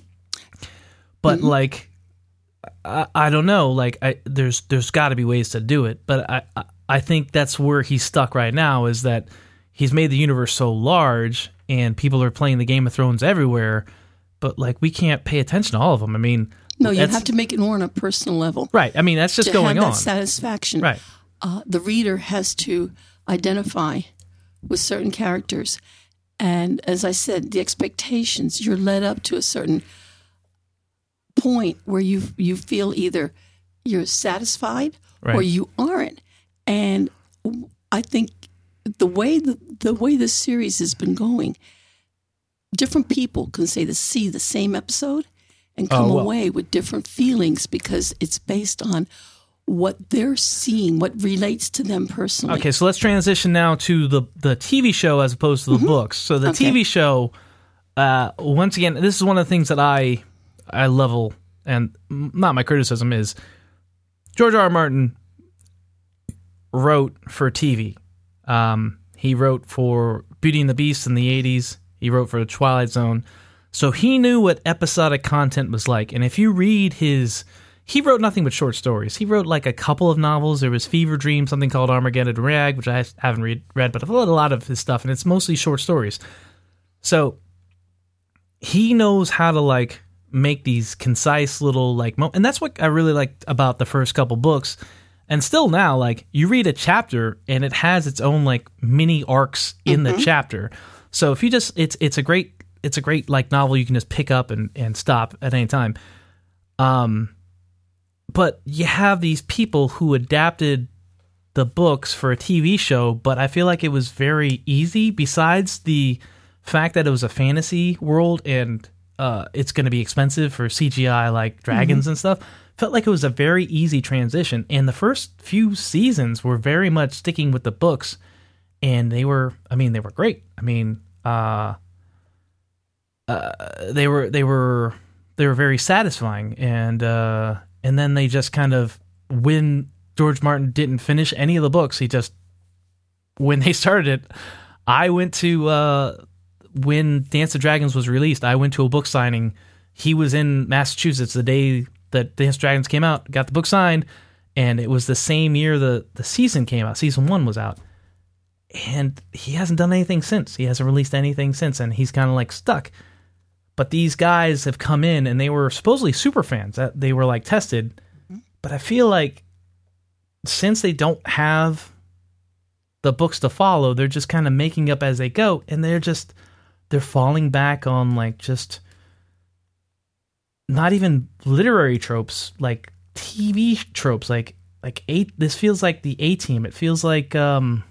But mm-hmm. like, I, I don't know. Like, I, there's there's got to be ways to do it, but I, I I think that's where he's stuck right now. Is that he's made the universe so large, and people are playing the Game of Thrones everywhere, but like we can't pay attention to all of them. I mean, no, you have to make it more on a personal level, right? I mean, that's just to going have on. That satisfaction, right? Uh, the reader has to identify with certain characters. And as I said, the expectations, you're led up to a certain point where you you feel either you're satisfied right. or you aren't. And I think the way the, the way this series has been going, different people can say to see the same episode and come oh, well. away with different feelings because it's based on what they're seeing, what relates to them personally. Okay, so let's transition now to the the TV show as opposed to the mm-hmm. books. So the okay. TV show, uh, once again, this is one of the things that I I level and not my criticism is George R. R. Martin wrote for TV. Um, he wrote for Beauty and the Beast in the '80s. He wrote for the Twilight Zone. So he knew what episodic content was like. And if you read his he wrote nothing but short stories. He wrote like a couple of novels. There was Fevre Dream, something called Armageddon Rag, which I haven't read, read, but I've read a lot of his stuff, and it's mostly short stories. So he knows how to like make these concise little like, mo- and that's what I really liked about the first couple books. And still now, like you read a chapter and it has its own like mini arcs in mm-hmm. the chapter. So if you just, it's it's a great it's a great like novel you can just pick up and and stop at any time. Um but you have these people who adapted the books for a TV show, but I feel like it was very easy. Besides the fact that it was a fantasy world and uh, it's going to be expensive for CGI like dragons mm-hmm. and stuff, felt like it was a very easy transition. And the first few seasons were very much sticking with the books, and they were, I mean, they were great. I mean, uh, uh, they were they were they were very satisfying, and uh, and then they just kind of when George Martin didn't finish any of the books, he just when they started it, I went to uh, when Dance of Dragons was released. I went to a book signing. He was in Massachusetts the day that Dance of Dragons came out. Got the book signed, and it was the same year the the season came out. Season one was out, and he hasn't done anything since. He hasn't released anything since, and he's kind of like stuck. But these guys have come in and they were supposedly super fans. That they were like tested. But I feel like since they don't have the books to follow, they're just kind of making up as they go and they're just they're falling back on like just not even literary tropes, like TV tropes, like like eight. This feels like the A Team. It feels like um,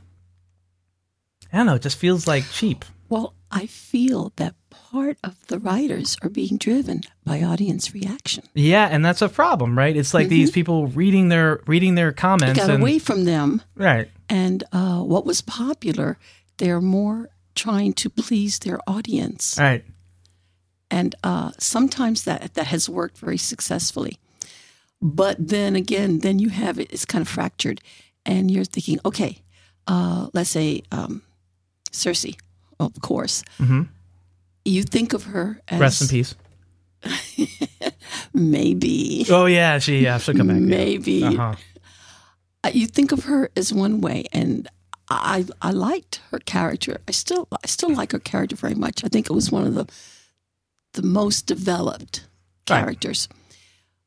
I don't know. It just feels like cheap. Well, I feel that part of the writers are being driven by audience reaction. Yeah, and that's a problem, right? It's like mm-hmm. these people reading their reading their comments. got and, away from them, right? And uh, what was popular, they're more trying to please their audience, right? And uh, sometimes that that has worked very successfully, but then again, then you have it. It's kind of fractured, and you're thinking, okay, uh, let's say um, Cersei of course. Mm-hmm. You think of her as rest in peace. maybe. Oh yeah, she yeah she'll come back. Maybe. Yeah. Uh-huh. Uh, you think of her as one way, and I I liked her character. I still I still like her character very much. I think it was one of the the most developed characters. Right.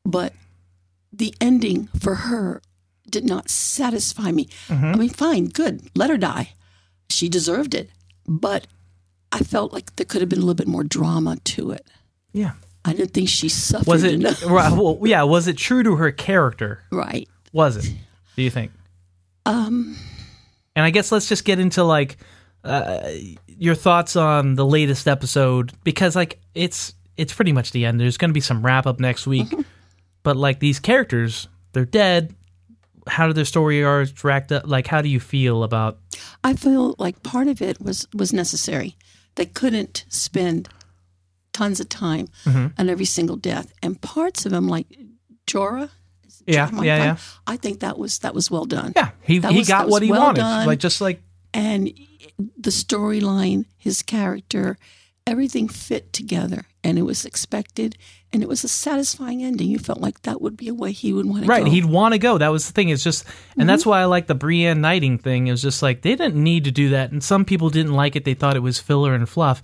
But the ending for her did not satisfy me. Mm-hmm. I mean, fine, good, let her die. She deserved it but I felt like there could have been a little bit more drama to it. Yeah. I didn't think she suffered was it, enough. Right, well, yeah, was it true to her character? Right. Was it? Do you think? Um and I guess let's just get into like uh, your thoughts on the latest episode because like it's it's pretty much the end. There's going to be some wrap up next week. Mm-hmm. But like these characters, they're dead how did their story arcs racked up? Like, how do you feel about? I feel like part of it was was necessary. They couldn't spend tons of time mm-hmm. on every single death, and parts of them, like Jorah. Yeah, yeah, yeah. I think that was that was well done. Yeah, he that he was, got what he well wanted. Done. Like just like and the storyline, his character, everything fit together and it was expected and it was a satisfying ending. You felt like that would be a way he would want to right, go. Right, he'd want to go. That was the thing. It's just, and mm-hmm. that's why I like the Brienne knighting thing. It was just like they didn't need to do that, and some people didn't like it. They thought it was filler and fluff,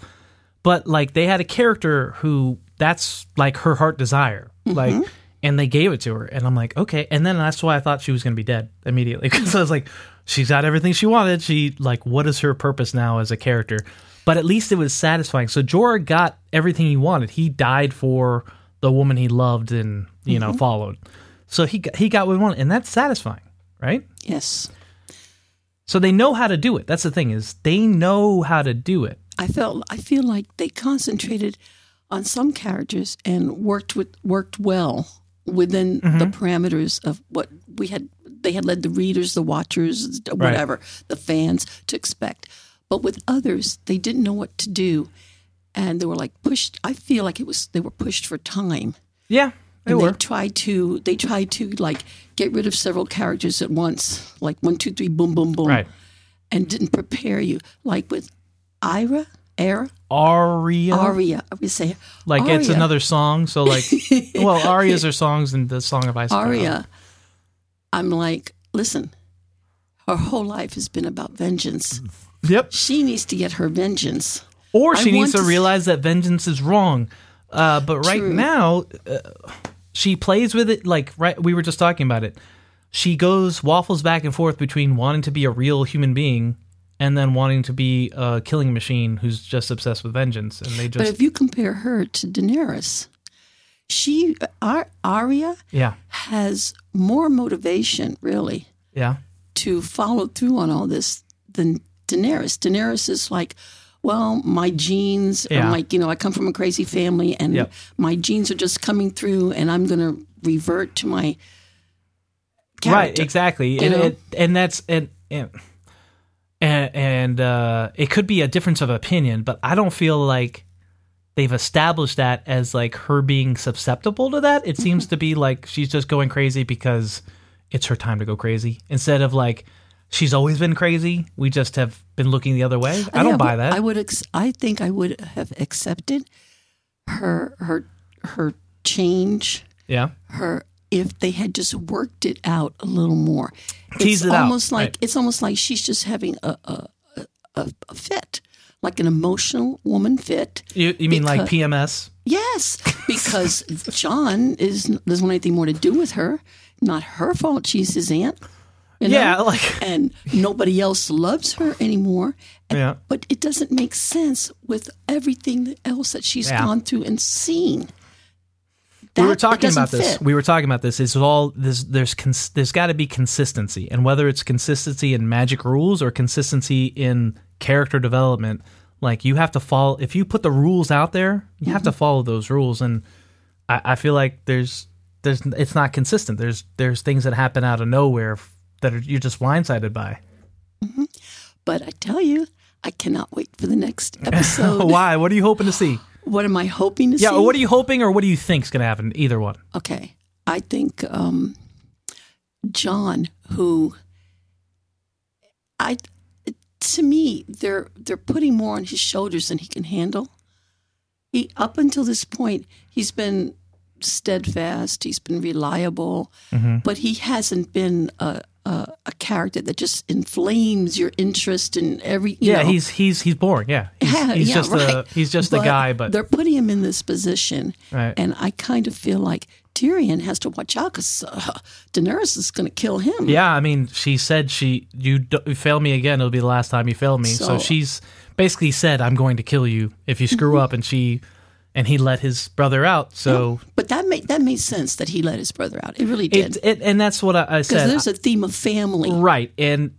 but like they had a character who that's like her heart desire, mm-hmm. like, and they gave it to her, and I'm like, okay. And then that's why I thought she was going to be dead immediately because I was like, she's got everything she wanted. She like, what is her purpose now as a character? But at least it was satisfying. So Jorah got everything he wanted. He died for the woman he loved and you mm-hmm. know followed. So he got, he got what he wanted, and that's satisfying, right? Yes. So they know how to do it. That's the thing is they know how to do it. I felt I feel like they concentrated on some characters and worked with worked well within mm-hmm. the parameters of what we had they had led the readers, the watchers, whatever, right. the fans to expect. But with others, they didn't know what to do. And they were like pushed I feel like it was they were pushed for time. Yeah. They, and they tried to they tried to like get rid of several characters at once, like one, two, three, boom, boom, boom. Right. And didn't prepare you. Like with Ira, Era, Aria. Aria. Would say like Aria. it's another song. So like, well, arias are songs in the Song of Ice. Aria. I'm like, listen, her whole life has been about vengeance. Yep. She needs to get her vengeance. Or she I needs to, to realize that vengeance is wrong. Uh, but right True. now, uh, she plays with it like right. We were just talking about it. She goes waffles back and forth between wanting to be a real human being and then wanting to be a killing machine who's just obsessed with vengeance. And they just. But if you compare her to Daenerys, she Ar- Arya yeah. has more motivation, really. Yeah. To follow through on all this than Daenerys. Daenerys is like, well, my genes yeah. are like, you know, I come from a crazy family and yep. my genes are just coming through and I'm going to revert to my character. Right, exactly. And, it, and, that's and, and and, and uh, it could be a difference of opinion, but I don't feel like they've established that as like her being susceptible to that. It seems to be like she's just going crazy because it's her time to go crazy instead of like she's always been crazy. We just have been looking the other way. I don't buy that. I would. Ex- I think I would have accepted her her her change. Yeah. Her if they had just worked it out a little more. Tease it's it almost out. like right. it's almost like she's just having a a, a, a fit, like an emotional woman fit. You, you mean because, like PMS? Yes, because Jon is doesn't want anything more to do with her. Not her fault. She's his aunt. You know? Yeah, like and nobody else loves her anymore. And, yeah. But it doesn't make sense with everything else that she's yeah. gone through and seen. That, we were talking about this. Fit. We were talking about this. It's all there's there's cons, there's got to be consistency, and whether it's consistency in magic rules or consistency in character development, like you have to follow. If you put the rules out there, you mm-hmm. have to mm-hmm. follow those rules. And I, I, feel like there's there's it's not consistent. There's there's things that happen out of nowhere that are, you're just blindsided by. Mm-hmm. But I tell you, I cannot wait for the next episode. Why? What are you hoping to see? What am I hoping to yeah, see? Yeah, what are you hoping, or what do you think is going to happen? Either one. Okay, I think um, Jon, who I to me they're they're putting more on his shoulders than he can handle. He up until this point he's been steadfast, he's been reliable, mm-hmm. but he hasn't been a, a, a, character that just inflames your interest in every. yeah, know. he's he's he's boring. Yeah, he's, yeah, he's yeah, just right. a he's just but a guy. But they're putting him in this position, right. and I kind of feel like Tyrion has to watch out because uh, Daenerys is going to kill him. Yeah, I mean, she said she you, do, fail me again, it'll be the last time you fail me. So, so she's basically said, "I'm going to kill you if you screw mm-hmm. up," and she and he let his brother out. So, yeah, but that made that made sense that he let his brother out. It really did. It, it, and that's what I, I said. Because there's a theme of family, right? And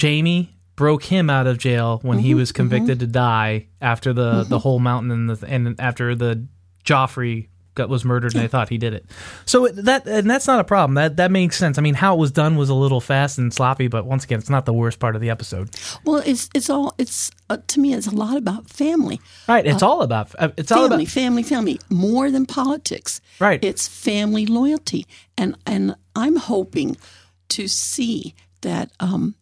Jaime broke him out of jail when mm-hmm, he was convicted mm-hmm. to die after the mm-hmm. the whole mountain and the and after the Joffrey got was murdered and they thought he did it. So that and that's not a problem. That that makes sense. I mean, how it was done was a little fast and sloppy, but once again, it's not the worst part of the episode. Well, it's it's all it's uh, to me it's a lot about family. Right. It's uh, all about uh, it's family, all about family, family more than politics. Right. It's family loyalty, and and I'm hoping to see that um,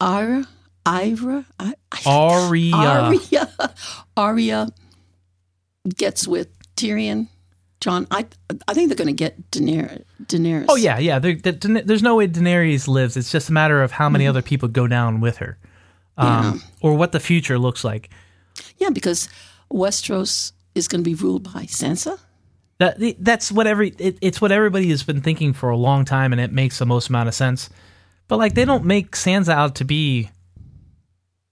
Ira, Ira, I, Aria, Aria Arya gets with Tyrion Jon, I I think they're going to get Daenerys. Daenerys. Oh yeah, yeah. They're, they're, there's no way Daenerys lives. It's just a matter of how many mm-hmm. other people go down with her, um, yeah. or what the future looks like. Yeah, because Westeros is going to be ruled by Sansa. That that's what every it, it's what everybody has been thinking for a long time, and it makes the most amount of sense. But like they don't make Sansa out to be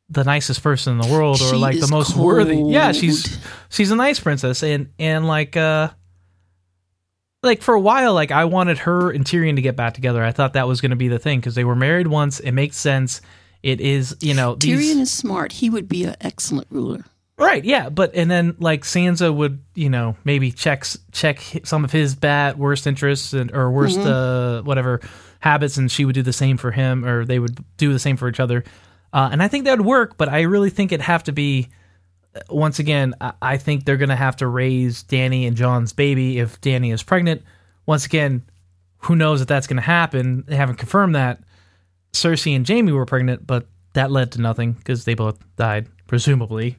the nicest person in the world or She like the most worthy. Yeah, she's she's a nice princess and and like uh like for a while like I wanted her and Tyrion to get back together. I thought that was going to be the thing cuz they were married once. It makes sense. It is, you know, these Tyrion is smart. He would be an excellent ruler. Right, yeah, but and then like Sansa would, you know, maybe checks check some of his bad worst interests and or worst uh whatever habits, and she would do the same for him, or they would do the same for each other. Uh, and I think that would work, but I really think it'd have to be. Once again, I, think they're gonna have to raise Dany and Jon's baby if Dany is pregnant. Once again, who knows if that's gonna happen? They haven't confirmed that. Cersei and Jaime were pregnant, but that led to nothing because they both died, presumably.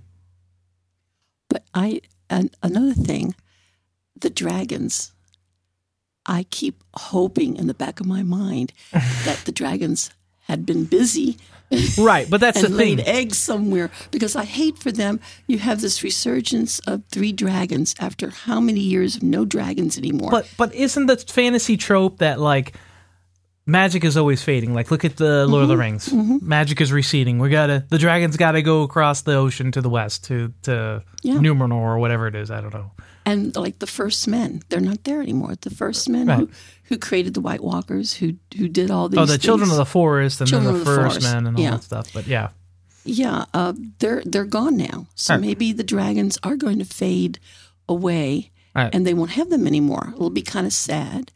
But I and another thing, the dragons. I keep hoping in the back of my mind that the dragons had been busy Right, but that's the laid thing. eggs somewhere because I hate for them. You have this resurgence of three dragons after how many years of no dragons anymore? But but isn't the fantasy trope that like magic is always fading? Like look at the Lord of the mm-hmm, Rings. Mm-hmm. Magic is receding. We gotta the dragons gotta go across the ocean to the west to to Yeah. Numenor or whatever it is. I don't know. And like the first men, they're not there anymore. The first men Right. who, who created the White Walkers, who who did all these. Oh, the children of the forest and Children then the first men and all Yeah. that stuff. But yeah, Yeah, uh, they're they're gone now. So Right. maybe the dragons are going to fade away, Right. and they won't have them anymore. It'll be kind of sad,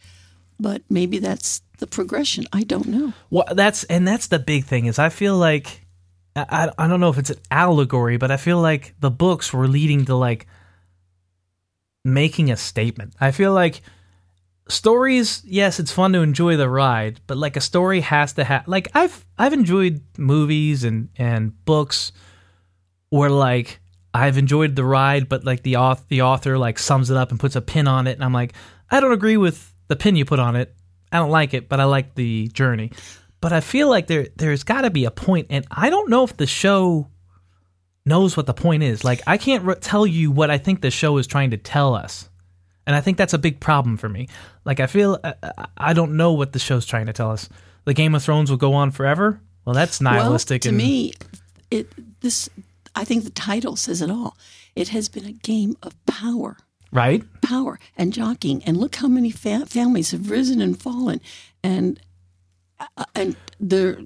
but maybe that's the progression. I don't know. well, that's and that's the big thing is I feel like I I don't know if it's an allegory, but I feel like the books were leading to like making a statement. I feel like stories, yes, it's fun to enjoy the ride, but like a story has to have like I've I've enjoyed movies and and books where like I've enjoyed the ride, but like the author, the author like sums it up and puts a pin on it, and I'm like, I don't agree with the pin you put on it. I don't like it, but I like the journey. But I feel like there there's got to be a point, and I don't know if the show knows what the point is. Like I can't re- tell you what I think the show is trying to tell us, and I think that's a big problem for me. Like I feel I, I- I don't know what the show's trying to tell us. The Game of Thrones will go on forever. Well, that's nihilistic. Well, to and, me, it this I think the title says it all. It has been a game of power. right? power and jockeying. And look how many fa- families have risen and fallen, and uh, and they're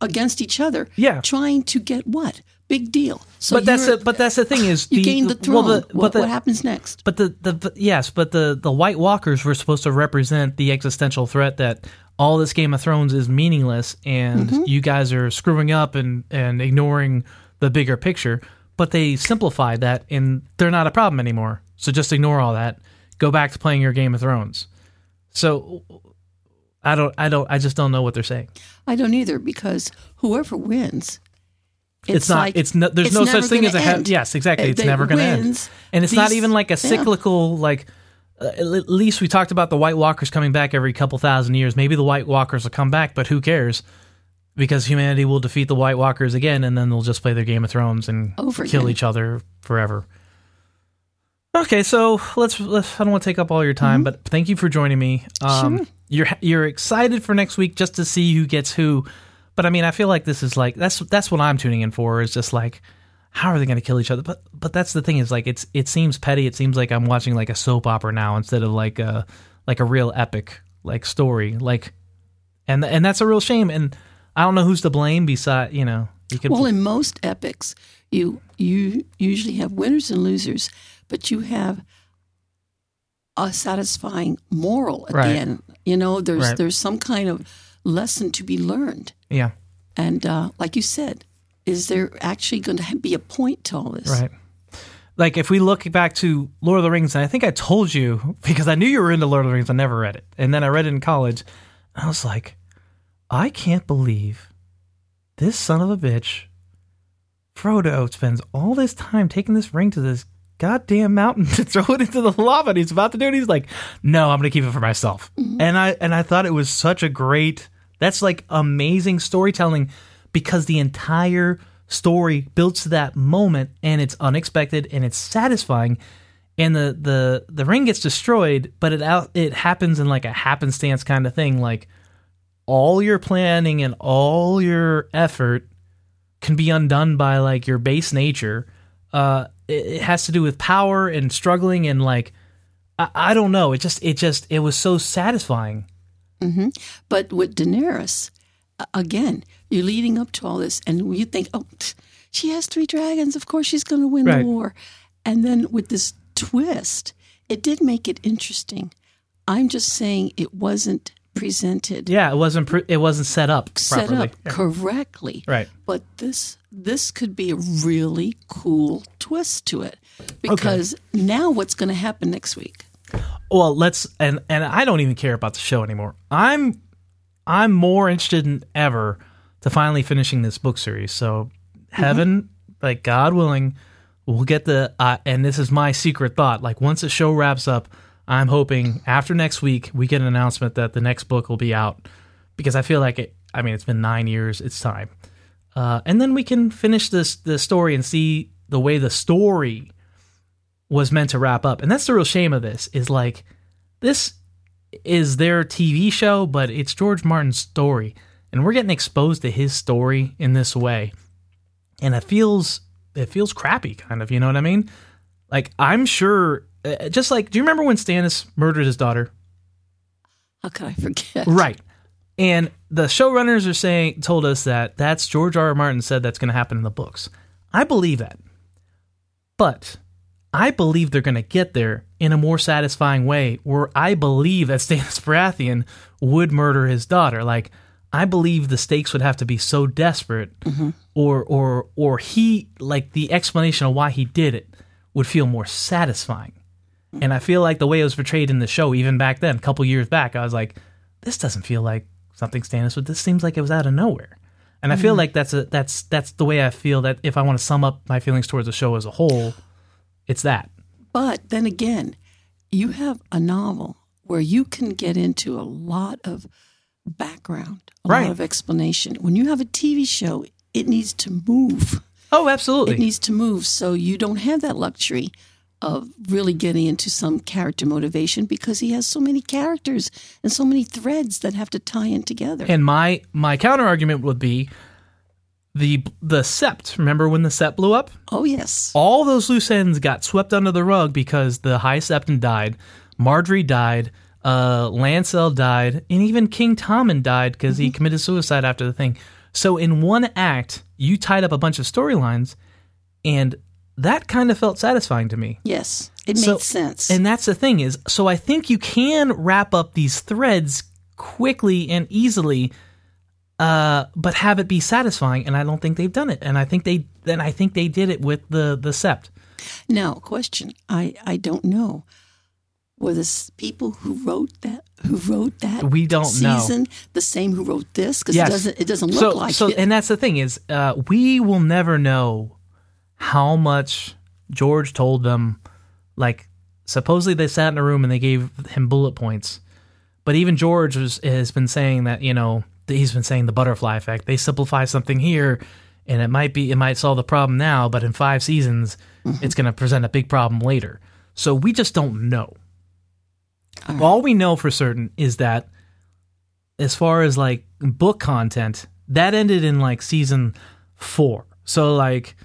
against each other. Yeah. trying to get what big deal. So but that's the, but that's the thing is you the, gain the well, throne. the- what, but the, what happens next? But the, the yes, but the the White Walkers were supposed to represent the existential threat that all this Game of Thrones is meaningless and Mm-hmm. you guys are screwing up and and ignoring the bigger picture. But they simplified that and they're not a problem anymore. So just ignore all that. Go back to playing your Game of Thrones. So I don't I don't I just don't know what they're saying. I don't either because whoever wins. It's, not. like- it's no. There's it's no such thing as a. end. yes, exactly. It's never going to end. And it's not even like a yeah. cyclical. Like uh, at least we talked about the White Walkers coming back every couple thousand years. Maybe the White Walkers will come back, but who cares? Because humanity will defeat the White Walkers again, and then they'll just play their Game of Thrones and Over kill again. each other forever. Okay, so let's. let's I don't want to take up all your time, but thank you for joining me. Um, Mm-hmm. Sure. You're you're excited for next week just to see who gets who, but I mean, I feel like this is like that's that's what I'm tuning in for. Is just like, how are they going to kill each other? But but that's the thing is like it's it seems petty. It seems like I'm watching like a soap opera now instead of like a like a real epic like story. Like, and and that's a real shame. And I don't know who's to blame. Beside you know you could Well, in most epics, you you usually have winners and losers, but you have a satisfying moral at Right. the end. You know, there's Right. there's some kind of lesson to be learned, yeah and uh, like you said, is there actually going to be a point to all this? Right. Like if we look back to Lord of the Rings, and I think I told you because I knew you were into Lord of the Rings, I never read it, and then I read it in college. And I was like, I can't believe this son of a bitch, Frodo, spends all this time taking this ring to this goddamn mountain to throw it into the lava. And he's about to do it. He's like, No, I'm going to keep it for myself. And I and I thought it was such a great. That's like amazing storytelling because the entire story builds to that moment and it's unexpected and it's satisfying and the the the ring gets destroyed but it out it happens in like a happenstance kind of thing like all your planning and all your effort can be undone by like your base nature. Uh, it, it has to do with power and struggling and like I, I don't know. It just it just it was so satisfying. Mm-hmm. But with Daenerys, again, you're leading up to all this, and you think, oh, she has three dragons. Of course, she's going to win right. the war. And then with this twist, it did make it interesting. I'm just saying it wasn't presented. Yeah, it wasn't. Pre- it wasn't set up set properly. up yeah. correctly. Right. But this this could be a really cool twist to it because okay. now what's going to happen next week? Well, let's and and I don't even care about the show anymore. I'm I'm more interested than ever to finally finishing this book series. So heaven, mm-hmm. like God willing, we'll get the uh, and this is my secret thought. Like once the show wraps up, I'm hoping after next week we get an announcement that the next book will be out because I feel like it. I mean, it's been nine years. It's time, uh, and then we can finish this the story and see the way the story was meant to wrap up. And that's the real shame of this is like this is their TV show, but it's George Martin's story. And we're getting exposed to his story in this way. And it feels it feels crappy kind of, you know what I mean? Like I'm sure uh, just like do you remember when Stannis murdered his daughter? How could I forget? Right. And the showrunners are saying told us that that's George R. R. Martin said that's going to happen in the books. I believe that. But I believe they're going to get there in a more satisfying way where I believe that Stannis Baratheon would murder his daughter. Like, I believe the stakes would have to be so desperate mm-hmm. or or or he like the explanation of why he did it would feel more satisfying. And I feel like the way it was portrayed in the show, even back then, a couple years back, I was like, this doesn't feel like something Stannis would. This seems like it was out of nowhere. And I feel mm-hmm. like that's a that's that's the way I feel that if I want to sum up my feelings towards the show as a whole, it's that. But then again, you have a novel where you can get into a lot of background, a right. lot of explanation. When you have a TV show, it needs to move. Oh, absolutely. It needs to move. So you don't have that luxury of really getting into some character motivation because he has so many characters and so many threads that have to tie in together. And my my counter argument would be the the sept. Remember when the sept blew up? Oh yes. All those loose ends got swept under the rug because the high septon died Margaery died uh, lancel died and even king tommen died because mm-hmm. he committed suicide after the thing. So in one act you tied up a bunch of storylines and that kind of felt satisfying to me. Yes. It so, made sense. and that's the thing is so i think you can wrap up these threads quickly and easily uh, but have it be satisfying. And I don't think they've done it. And I think they then I think they did it with the the sept. Now, question: I I don't know. Were the people who wrote that who wrote that we don't season know. the same who wrote this because yes. it doesn't it doesn't look so, like so, it. And that's the thing is, uh, we will never know how much George told them. Like supposedly they sat in a room and they gave him bullet points, but even George was, has been saying that you know he's been saying the butterfly effect. They simplify something here, and it might be it might solve the problem now, but in five seasons, mm-hmm. it's going to present a big problem later. So we just don't know. All, right. All we know for certain is that as far as like book content, that ended in like season four. So like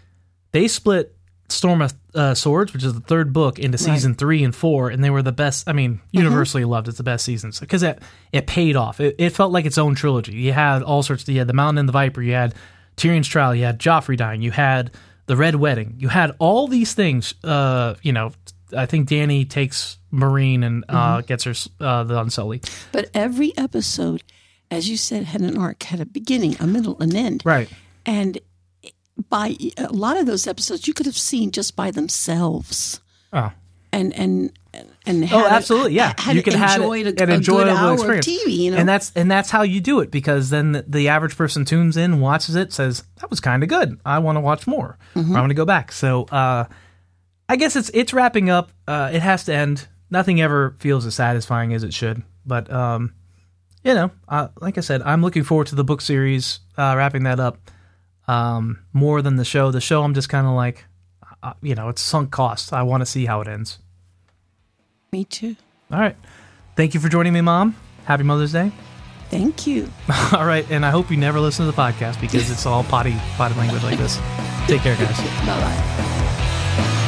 they split Storm of uh, Swords, which is the third book, into season right. three and four, and they were the best. I mean, mm-hmm. universally mm-hmm. loved. It's the best seasons because it it paid off. It, it, felt like its own trilogy. You had all sorts. Of, you had the Mountain and the Viper. You had Tyrion's trial. You had Joffrey dying. You had the Red Wedding. You had all these things. Uh, you know, I think Dany takes Meereen and uh, mm-hmm. gets her uh, the Unsullied. But every episode, as you said, had an arc, had a beginning, a middle, an end. Right. And by a lot of those episodes you could have seen just by themselves. Oh. And and and oh, absolutely, yeah. Had you can have a, an enjoyable experience. TV, you know? and that's and that's how you do it because then the, the average person tunes in, watches it, says that was kind of good. I want to watch more. Mm-hmm. I want to go back. So uh, I guess it's it's wrapping up. Uh, it has to end. Nothing ever feels as satisfying as it should, but um, you know, uh, like I said, I'm looking forward to the book series uh, wrapping that up um, more than the show. The show, I'm just kind of like, uh, you know, it's sunk cost. I want to see how it ends. Me too. All right. Thank you for joining me, Mom. Happy Mother's Day. Thank you. all right, and I hope you never listen to the podcast because it's all potty potty language like this. Take care, guys. bye bye.